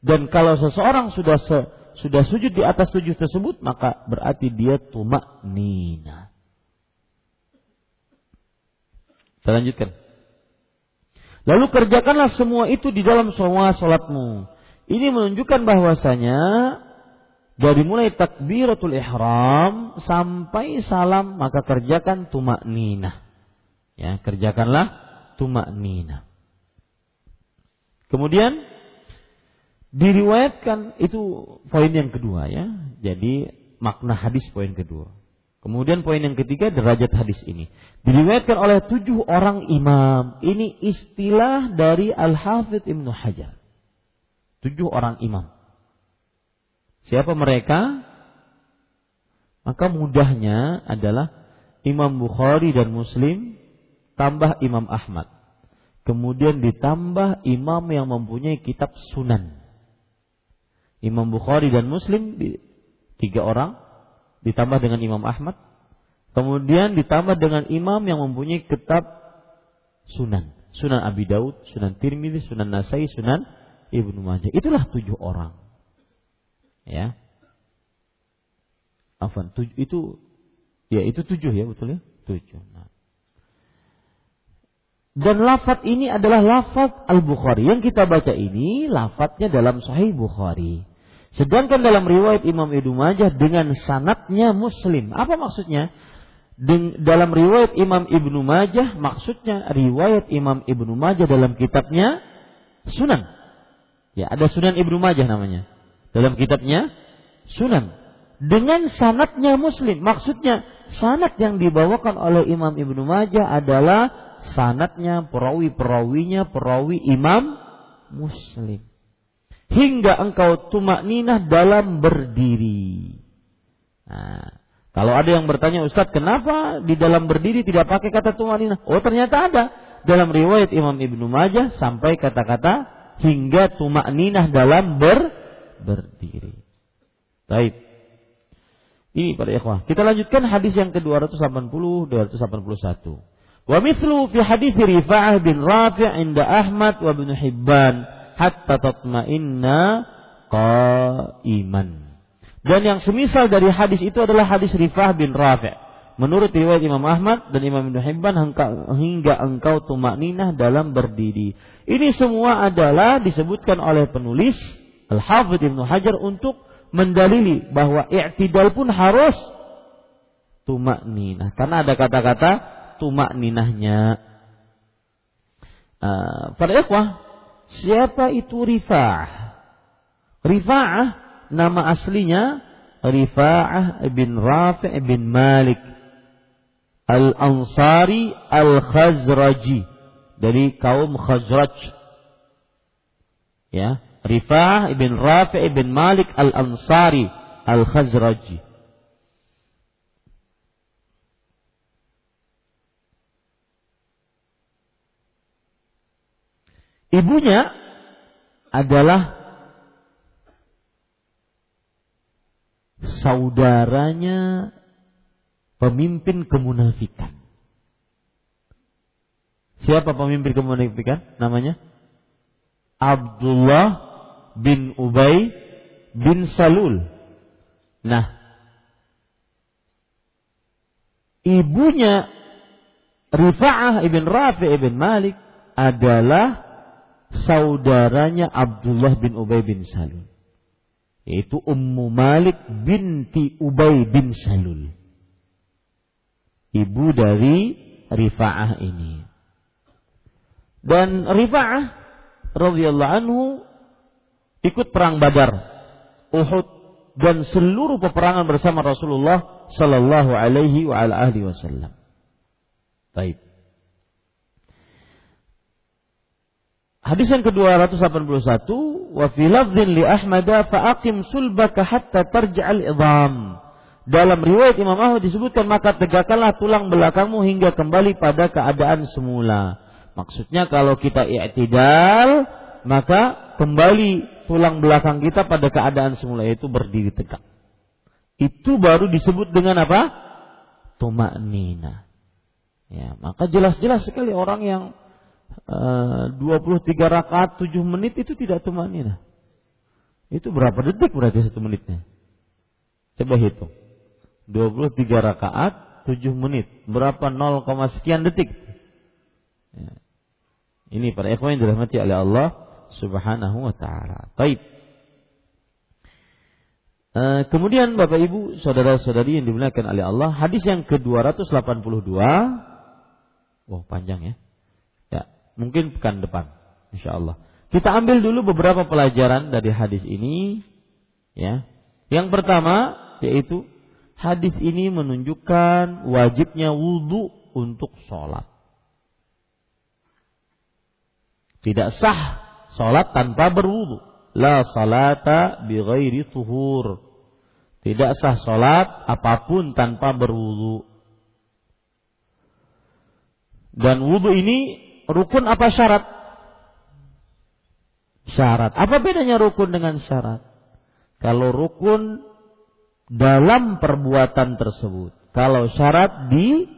Dan kalau seseorang sudah se, sudah sujud di atas tujuh tersebut, maka berarti dia tumak nina. Kita lanjutkan. Lalu kerjakanlah semua itu di dalam semua sholatmu. Ini menunjukkan bahwasanya dari mulai takbiratul ihram sampai salam maka kerjakan tumak nina. Ya, kerjakanlah tumak nina. Kemudian diriwayatkan itu poin yang kedua ya. Jadi makna hadis poin kedua. Kemudian poin yang ketiga derajat hadis ini. Diriwayatkan oleh tujuh orang imam. Ini istilah dari Al-Hafidh Ibnu Hajar. Tujuh orang imam. Siapa mereka? Maka mudahnya adalah Imam Bukhari dan Muslim tambah Imam Ahmad. Kemudian ditambah imam yang mempunyai kitab sunan. Imam Bukhari dan Muslim tiga orang ditambah dengan Imam Ahmad, kemudian ditambah dengan imam yang mempunyai kitab sunan. Sunan Abi Daud, Sunan Tirmidzi, Sunan Nasai, Sunan Ibnu Majah. Itulah tujuh orang. Ya. Afan, tujuh, itu ya itu tujuh ya betul ya? Tujuh. Nah. Dan lafat ini adalah lafat Al-Bukhari. Yang kita baca ini lafadznya dalam Sahih Bukhari. Sedangkan dalam riwayat Imam Ibnu Majah dengan sanatnya Muslim. Apa maksudnya? Den, dalam riwayat Imam Ibnu Majah maksudnya riwayat Imam Ibnu Majah dalam kitabnya Sunan. Ya, ada Sunan Ibnu Majah namanya. Dalam kitabnya Sunan. Dengan sanatnya Muslim. Maksudnya sanat yang dibawakan oleh Imam Ibnu Majah adalah sanatnya perawi-perawinya perawi Imam Muslim hingga engkau tumak ninah dalam berdiri. Nah, kalau ada yang bertanya Ustadz kenapa di dalam berdiri tidak pakai kata tumak ninah? Oh ternyata ada dalam riwayat Imam Ibnu Majah sampai kata-kata hingga tumak ninah dalam ber berdiri. Baik. Ini pada ikhwah. Kita lanjutkan hadis yang ke-280 281. Wa mithlu fi hadis Rifa'ah bin Rafi' inda Ahmad wa Ibnu Hibban hatta tatma'inna qa'iman. Dan yang semisal dari hadis itu adalah hadis Rifah bin Rafi'. Menurut riwayat Imam Ahmad dan Imam Ibnu Hibban hingga engkau tumakninah dalam berdiri. Ini semua adalah disebutkan oleh penulis Al-Hafidh Ibnu Hajar untuk mendalili bahwa i'tidal pun harus tumakninah. Karena ada kata-kata tumakninahnya. Uh, para ikhwah, Siapa itu Rifa'ah? Rifa'ah nama aslinya Rifa'ah bin Rafi' bin Malik Al-Ansari Al-Khazraji dari kaum Khazraj. Ya, Rifa'ah bin Rafi' bin Malik Al-Ansari Al-Khazraji. Ibunya adalah saudaranya pemimpin kemunafikan. Siapa pemimpin kemunafikan? Namanya Abdullah bin Ubay bin Salul. Nah, ibunya Rifa'ah ibn Rafi' ibn Malik adalah saudaranya Abdullah bin Ubay bin Salul. Yaitu Ummu Malik binti Ubay bin Salul. Ibu dari Rifa'ah ini. Dan Rifa'ah radhiyallahu anhu ikut perang Badar, Uhud dan seluruh peperangan bersama Rasulullah sallallahu alaihi wa alihi wasallam. Baik. Hadis yang ke-281 wa fi lafdhin li Ahmad fa aqim sulbaka hatta tarja'al idham. Dalam riwayat Imam Ahmad disebutkan maka tegakkanlah tulang belakangmu hingga kembali pada keadaan semula. Maksudnya kalau kita i'tidal maka kembali tulang belakang kita pada keadaan semula yaitu berdiri tegak. Itu baru disebut dengan apa? Tumak nina. Ya, maka jelas-jelas sekali orang yang 23 eh, rakaat 7 menit itu tidak tumanina. Itu berapa detik berarti satu menitnya? Coba hitung. 23 rakaat 7 menit. Berapa 0, sekian detik? Ya. Ini para ikhwan yang dirahmati oleh Allah Subhanahu wa taala. Baik. Uh, kemudian Bapak Ibu, saudara-saudari yang dimuliakan oleh Allah, hadis yang ke-282 Wah, panjang ya. Mungkin pekan depan insyaallah. Kita ambil dulu beberapa pelajaran dari hadis ini ya. Yang pertama yaitu hadis ini menunjukkan wajibnya wudhu untuk sholat. Tidak sah sholat tanpa berwudhu. La salata bi ghairi tuhur. Tidak sah sholat apa pun tanpa berwudhu. Dan wudhu ini rukun apa syarat? Syarat. Apa bedanya rukun dengan syarat? Kalau rukun dalam perbuatan tersebut. Kalau syarat di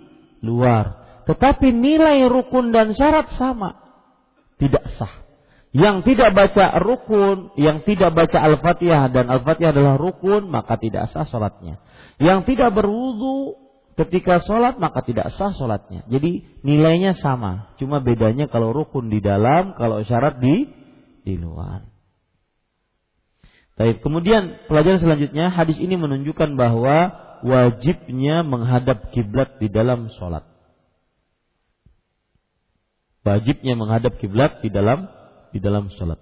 luar. Tetapi nilai rukun dan syarat sama. Tidak sah. Yang tidak baca rukun, yang tidak baca Al-Fatihah dan Al-Fatihah adalah rukun, maka tidak sah sholatnya. Yang tidak berwudu ketika sholat maka tidak sah sholatnya. Jadi nilainya sama, cuma bedanya kalau rukun di dalam, kalau syarat di di luar. Baik, kemudian pelajaran selanjutnya hadis ini menunjukkan bahwa wajibnya menghadap kiblat di dalam sholat. Wajibnya menghadap kiblat di dalam di dalam sholat.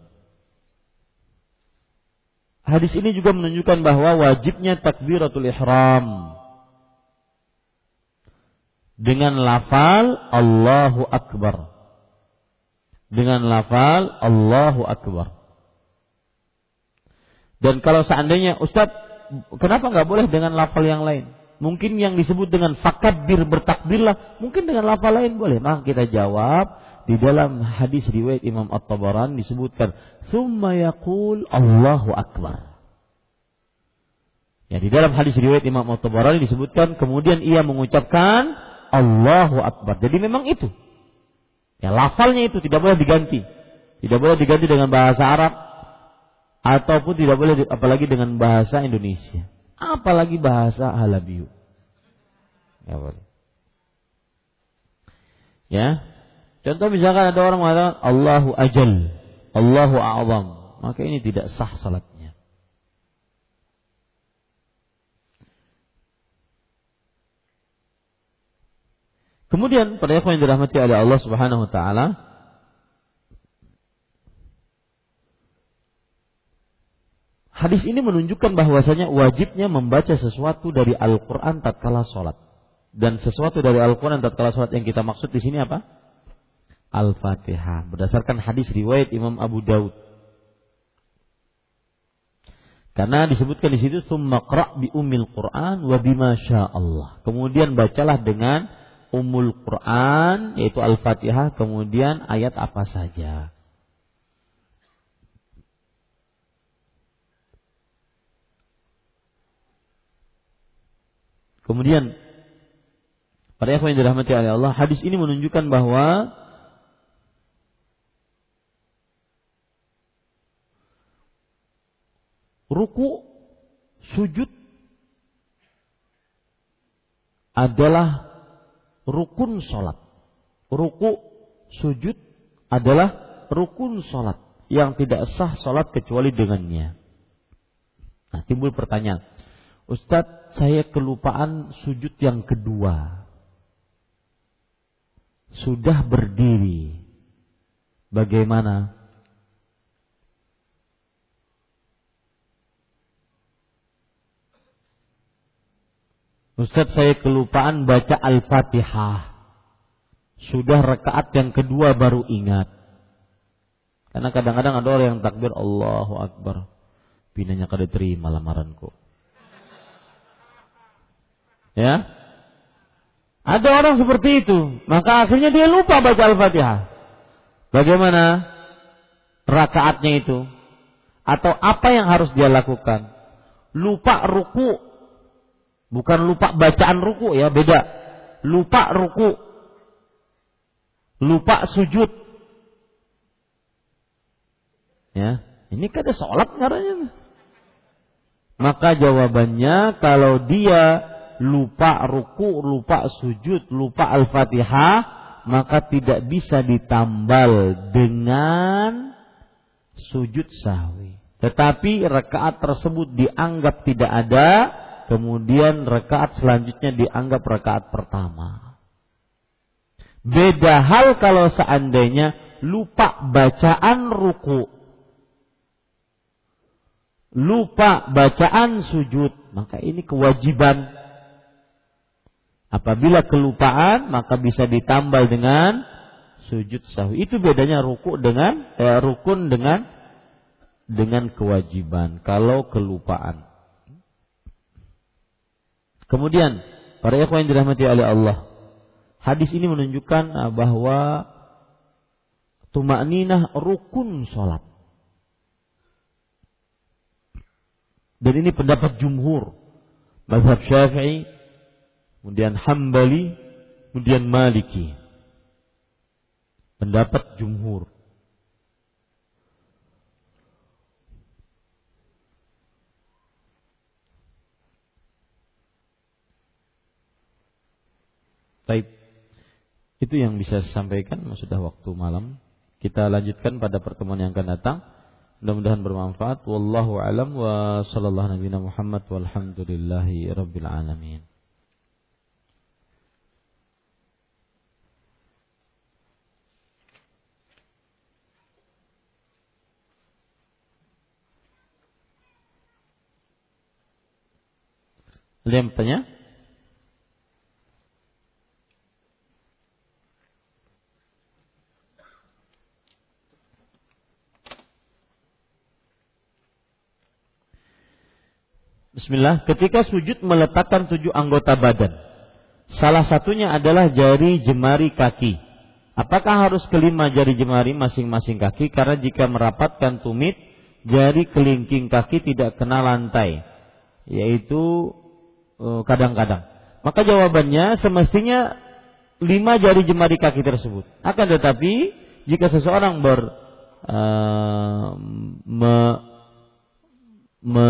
Hadis ini juga menunjukkan bahwa wajibnya takbiratul ihram dengan lafal Allahu Akbar. Dengan lafal Allahu Akbar. Dan kalau seandainya Ustaz, kenapa nggak boleh dengan lafal yang lain? Mungkin yang disebut dengan fakabir bertakbirlah, mungkin dengan lafal lain boleh. Maka kita jawab di dalam hadis riwayat Imam At-Tabaran disebutkan, "Tsumma yaqul Allahu Akbar." Ya, di dalam hadis riwayat Imam At-Tabarani disebutkan kemudian ia mengucapkan Allahu Akbar. Jadi memang itu. Ya, lafalnya itu tidak boleh diganti. Tidak boleh diganti dengan bahasa Arab, ataupun tidak boleh apalagi dengan bahasa Indonesia apalagi bahasa Halabiu ya boleh ya contoh misalkan ada orang mengatakan Allahu ajal Allahu a'zam maka ini tidak sah salatnya Kemudian pada yang dirahmati oleh Allah Subhanahu wa taala Hadis ini menunjukkan bahwasanya wajibnya membaca sesuatu dari Al-Quran tatkala sholat. Dan sesuatu dari Al-Quran tatkala sholat yang kita maksud di sini apa? Al-Fatihah. Berdasarkan hadis riwayat Imam Abu Daud. Karena disebutkan di situ summa bi umil Quran wa bima Allah. Kemudian bacalah dengan umul Quran yaitu Al-Fatihah kemudian ayat apa saja. Kemudian pada yang dirahmati oleh Allah, hadis ini menunjukkan bahwa ruku, sujud adalah rukun sholat. Ruku, sujud adalah rukun sholat yang tidak sah sholat kecuali dengannya. Nah, timbul pertanyaan, Ustadz, saya kelupaan sujud yang kedua. Sudah berdiri. Bagaimana? Ustadz saya kelupaan baca Al-Fatihah. Sudah rekaat yang kedua baru ingat. Karena kadang-kadang ada orang yang takbir Allahu Akbar. Pinanya kada terima lamaranku. Ya. Ada orang seperti itu, maka akhirnya dia lupa baca Al-Fatihah. Bagaimana rakaatnya itu? Atau apa yang harus dia lakukan? Lupa ruku. Bukan lupa bacaan ruku ya, beda. Lupa ruku. Lupa sujud. Ya, ini kan ada sholat caranya. Maka jawabannya kalau dia lupa ruku, lupa sujud, lupa Al-Fatihah, maka tidak bisa ditambal dengan sujud sahwi. Tetapi rakaat tersebut dianggap tidak ada, kemudian rakaat selanjutnya dianggap rakaat pertama. Beda hal kalau seandainya lupa bacaan ruku. Lupa bacaan sujud, maka ini kewajiban. Apabila kelupaan, maka bisa ditambal dengan sujud sahwi. Itu bedanya ruku dengan eh, rukun dengan dengan kewajiban kalau kelupaan. Kemudian para ikhwan yang dirahmati oleh Allah, hadis ini menunjukkan ah, bahwa tumakninah rukun salat. Dan ini pendapat jumhur. Mazhab Syafi'i, kemudian Hambali, kemudian Maliki. Pendapat jumhur. Baik. Itu yang bisa saya sampaikan, sudah waktu malam. Kita lanjutkan pada pertemuan yang akan datang. Mudah-mudahan bermanfaat. Wallahu alam wa sallallahu nabi Muhammad walhamdulillahi rabbil alamin. Ada? Bismillah, ketika sujud meletakkan tujuh anggota badan. Salah satunya adalah jari jemari kaki. Apakah harus kelima jari jemari masing-masing kaki? Karena jika merapatkan tumit, jari kelingking kaki tidak kena lantai. Yaitu e, kadang-kadang. Maka jawabannya semestinya lima jari jemari kaki tersebut. Akan tetapi jika seseorang ber uh, me, me,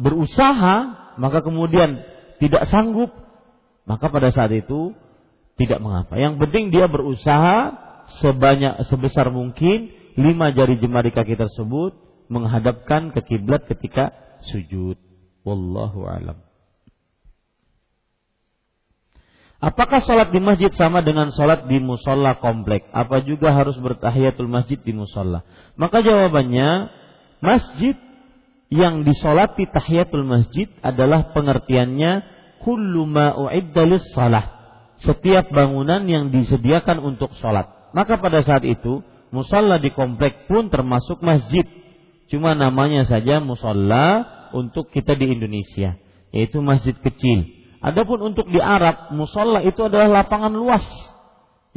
berusaha maka kemudian tidak sanggup maka pada saat itu tidak mengapa. Yang penting dia berusaha sebanyak sebesar mungkin lima jari jemari kaki tersebut menghadapkan ke kiblat ketika sujud. Wallahu alam. Apakah sholat di masjid sama dengan sholat di musola komplek? Apa juga harus bertahiyatul masjid di musola? Maka jawabannya, masjid yang disolati tahiyatul masjid adalah pengertiannya kullu ma salah. Setiap bangunan yang disediakan untuk sholat. Maka pada saat itu musola di komplek pun termasuk masjid. Cuma namanya saja musola untuk kita di Indonesia, yaitu masjid kecil. Adapun untuk di Arab, musola itu adalah lapangan luas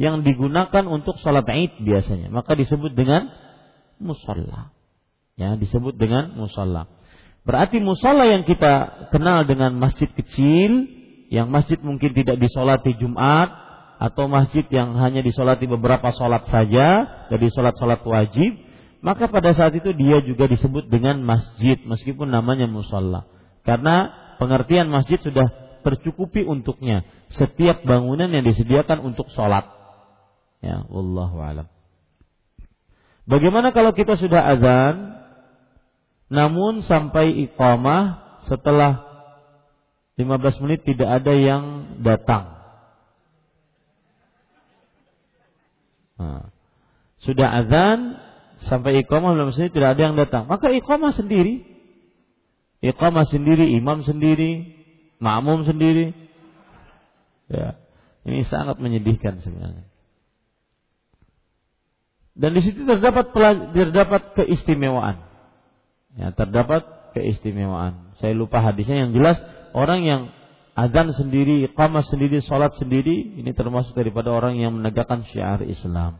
yang digunakan untuk sholat id biasanya. Maka disebut dengan musola ya disebut dengan musola. Berarti musola yang kita kenal dengan masjid kecil, yang masjid mungkin tidak disolati Jumat atau masjid yang hanya disolati beberapa solat saja, jadi solat-solat wajib, maka pada saat itu dia juga disebut dengan masjid meskipun namanya musola. Karena pengertian masjid sudah tercukupi untuknya setiap bangunan yang disediakan untuk sholat. Ya, alam. Bagaimana kalau kita sudah azan, namun sampai iqamah setelah 15 menit tidak ada yang datang. Nah, sudah azan sampai iqamah 15 menit tidak ada yang datang. Maka iqamah sendiri. Iqamah sendiri, imam sendiri, makmum sendiri. Ya, ini sangat menyedihkan sebenarnya. Dan di situ terdapat terdapat keistimewaan. Ya, terdapat keistimewaan. Saya lupa hadisnya yang jelas orang yang azan sendiri, iqamah sendiri, sholat sendiri, ini termasuk daripada orang yang menegakkan syiar Islam.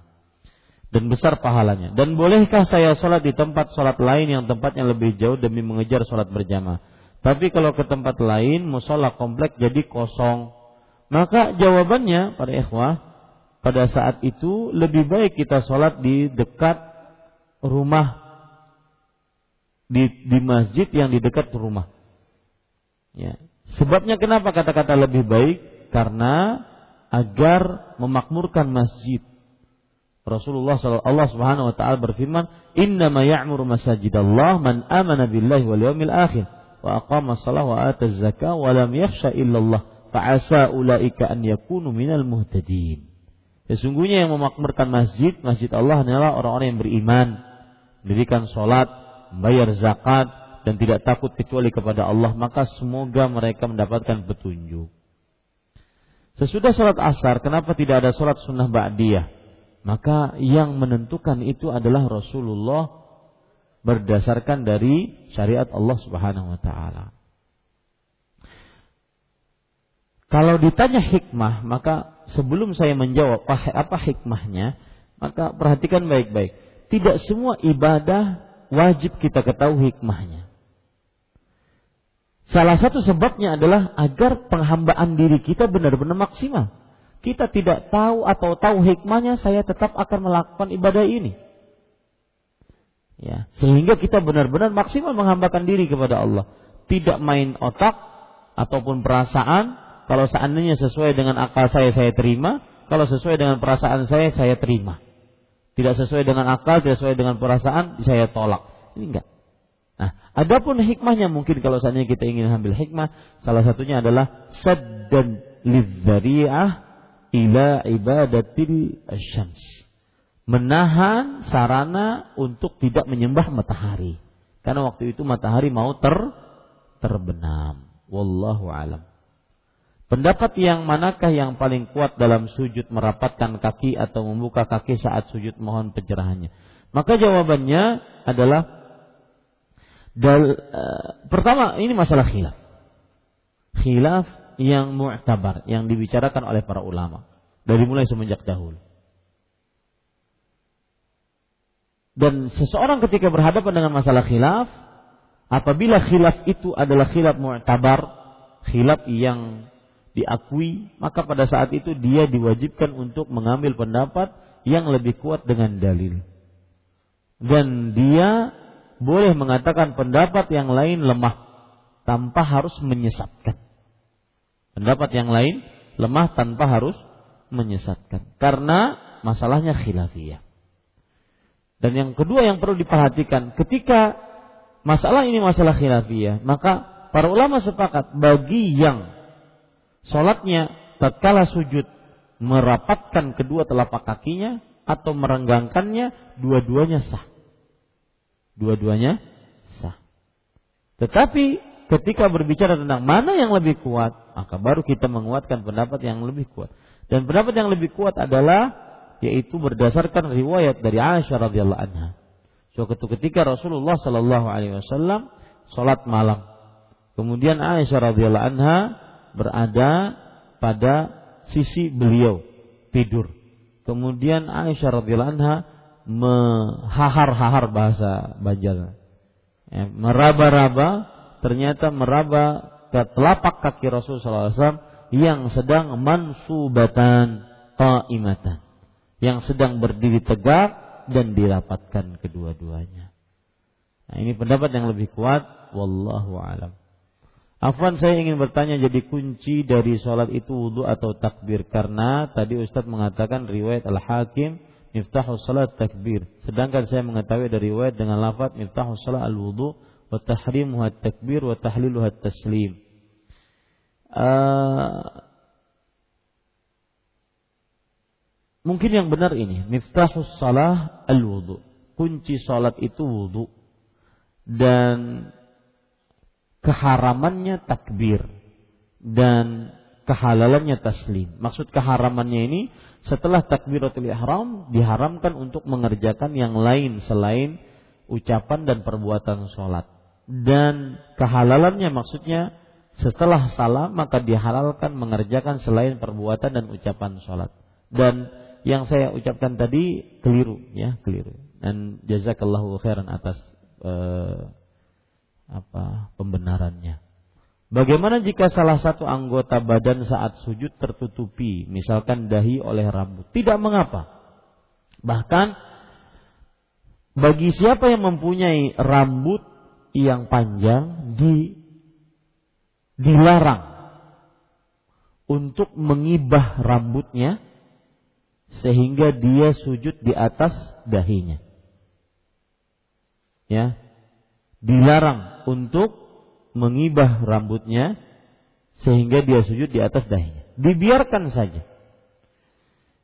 Dan besar pahalanya. Dan bolehkah saya sholat di tempat sholat lain yang tempatnya lebih jauh demi mengejar sholat berjamaah? Tapi kalau ke tempat lain, musola komplek jadi kosong. Maka jawabannya pada ikhwah, pada saat itu lebih baik kita sholat di dekat rumah di, di masjid yang di dekat rumah. Ya. Sebabnya kenapa kata-kata lebih baik? Karena agar memakmurkan masjid. Rasulullah Allah Subhanahu wa taala berfirman, "Innama ya'muru masajidallah man amana billahi wal yawmil akhir wa aqama shalah wa ata zakah wa lam yakhsha illallah fa'asa ulaika an yakunu minal muhtadin." Sesungguhnya yang memakmurkan masjid, masjid Allah adalah orang-orang yang beriman, mendirikan sholat, membayar zakat, dan tidak takut kecuali kepada Allah, maka semoga mereka mendapatkan petunjuk. Sesudah sholat asar, kenapa tidak ada sholat sunnah ba'diyah? Maka yang menentukan itu adalah Rasulullah berdasarkan dari syariat Allah Subhanahu wa taala. Kalau ditanya hikmah, maka sebelum saya menjawab apa hikmahnya, maka perhatikan baik-baik. Tidak semua ibadah wajib kita ketahui hikmahnya. Salah satu sebabnya adalah agar penghambaan diri kita benar-benar maksimal kita tidak tahu atau tahu hikmahnya, saya tetap akan melakukan ibadah ini. Ya, sehingga kita benar-benar maksimal menghambakan diri kepada Allah. Tidak main otak ataupun perasaan. Kalau seandainya sesuai dengan akal saya, saya terima. Kalau sesuai dengan perasaan saya, saya terima. Tidak sesuai dengan akal, tidak sesuai dengan perasaan, saya tolak. Ini enggak. Nah, adapun hikmahnya mungkin kalau seandainya kita ingin ambil hikmah, salah satunya adalah saddan lidzari'ah ila ibadatil syams. Menahan sarana untuk tidak menyembah matahari. Karena waktu itu matahari mau ter terbenam. Wallahu alam. Pendapat yang manakah yang paling kuat dalam sujud merapatkan kaki atau membuka kaki saat sujud mohon pencerahannya? Maka jawabannya adalah dal, uh, pertama ini masalah khilaf. Khilaf yang mu'tabar yang dibicarakan oleh para ulama dari mulai semenjak dahulu. Dan seseorang ketika berhadapan dengan masalah khilaf, apabila khilaf itu adalah khilaf mu'tabar, khilaf yang diakui, maka pada saat itu dia diwajibkan untuk mengambil pendapat yang lebih kuat dengan dalil. Dan dia boleh mengatakan pendapat yang lain lemah tanpa harus menyesatkan. Pendapat yang lain lemah tanpa harus menyesatkan. Karena masalahnya khilafiyah. Dan yang kedua yang perlu diperhatikan, ketika masalah ini masalah khilafiyah, maka para ulama sepakat bagi yang sholatnya tatkala sujud merapatkan kedua telapak kakinya atau merenggangkannya, dua-duanya sah. Dua-duanya sah. Tetapi ketika berbicara tentang mana yang lebih kuat, maka baru kita menguatkan pendapat yang lebih kuat. Dan pendapat yang lebih kuat adalah yaitu berdasarkan riwayat dari Aisyah radhiyallahu anha. Suatu ketika Rasulullah Shallallahu alaihi wasallam salat malam. Kemudian Aisyah radhiyallahu anha berada pada sisi beliau tidur. Kemudian Aisyah radhiyallahu anha mehahar-hahar bahasa Banjar. Ya, meraba-raba ternyata meraba ke telapak kaki Rasulullah SAW yang sedang mansubatan qaimatan yang sedang berdiri tegak dan dirapatkan kedua-duanya. Nah, ini pendapat yang lebih kuat wallahu alam. Afwan saya ingin bertanya jadi kunci dari sholat itu wudhu atau takbir karena tadi Ustadz mengatakan riwayat Al-Hakim miftahus salat takbir. Sedangkan saya mengetahui dari riwayat dengan lafaz miftahus salat al-wudhu wa tahrimuha takbir wa tahliluha taslim. Uh, mungkin yang benar ini miftahus salah al wudu kunci salat itu wudu dan keharamannya takbir dan kehalalannya taslim. Maksud keharamannya ini setelah takbiratul ihram diharamkan untuk mengerjakan yang lain selain ucapan dan perbuatan sholat. Dan kehalalannya maksudnya setelah salam maka dihalalkan mengerjakan selain perbuatan dan ucapan sholat. Dan yang saya ucapkan tadi keliru ya keliru. Dan jazakallahu khairan atas eh, apa pembenarannya bagaimana jika salah satu anggota badan saat sujud tertutupi misalkan dahi oleh rambut tidak mengapa bahkan bagi siapa yang mempunyai rambut yang panjang di dilarang untuk mengibah rambutnya sehingga dia sujud di atas dahinya. Ya. Dilarang untuk mengibah rambutnya sehingga dia sujud di atas dahinya. Dibiarkan saja.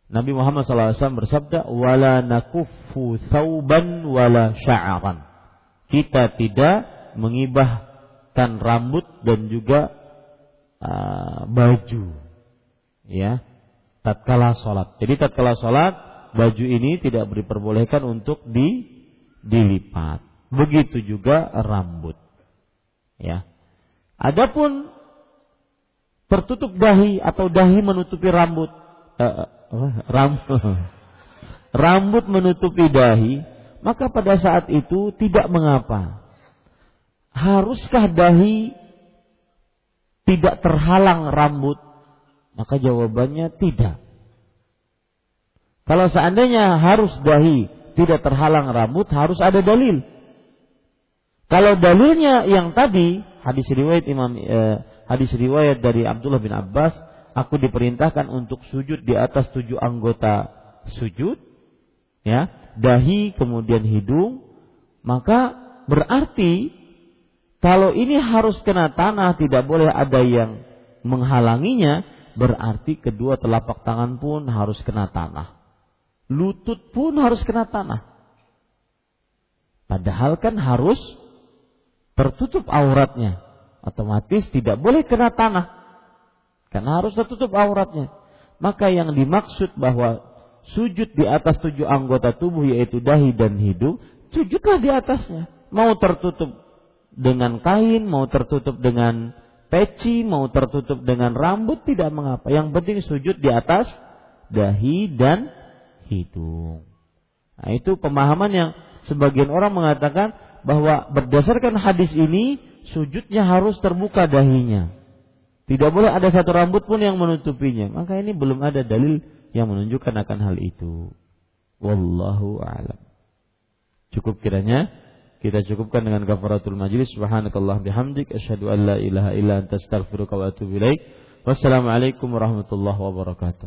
Nabi Muhammad SAW bersabda, "Wala nakuffu thauban wala sya'aran." Kita tidak mengibahkan rambut dan juga uh, baju. Ya, tatkala sholat. Jadi tatkala sholat baju ini tidak diperbolehkan untuk di dilipat. Begitu juga rambut. Ya. Adapun tertutup dahi atau dahi menutupi rambut, uh, rambut, rambut menutupi dahi, maka pada saat itu tidak mengapa. Haruskah dahi tidak terhalang rambut maka jawabannya tidak. Kalau seandainya harus dahi tidak terhalang rambut, harus ada dalil. Kalau dalilnya yang tadi hadis riwayat Imam eh, hadis riwayat dari Abdullah bin Abbas, aku diperintahkan untuk sujud di atas tujuh anggota sujud, ya, dahi kemudian hidung, maka berarti kalau ini harus kena tanah tidak boleh ada yang menghalanginya, berarti kedua telapak tangan pun harus kena tanah. Lutut pun harus kena tanah. Padahal kan harus tertutup auratnya. Otomatis tidak boleh kena tanah. Karena harus tertutup auratnya. Maka yang dimaksud bahwa sujud di atas tujuh anggota tubuh yaitu dahi dan hidung, sujudlah di atasnya. Mau tertutup dengan kain, mau tertutup dengan peci, mau tertutup dengan rambut tidak mengapa. Yang penting sujud di atas dahi dan hidung. Nah, itu pemahaman yang sebagian orang mengatakan bahwa berdasarkan hadis ini sujudnya harus terbuka dahinya. Tidak boleh ada satu rambut pun yang menutupinya. Maka ini belum ada dalil yang menunjukkan akan hal itu. Wallahu a'lam. Cukup kiranya kita cukupkan dengan kafaratul majlis. Subhanakallah bihamdik. Asyhadu an la ilaha illa anta astaghfiruka wa atubu ilaik. Wassalamualaikum warahmatullahi wabarakatuh.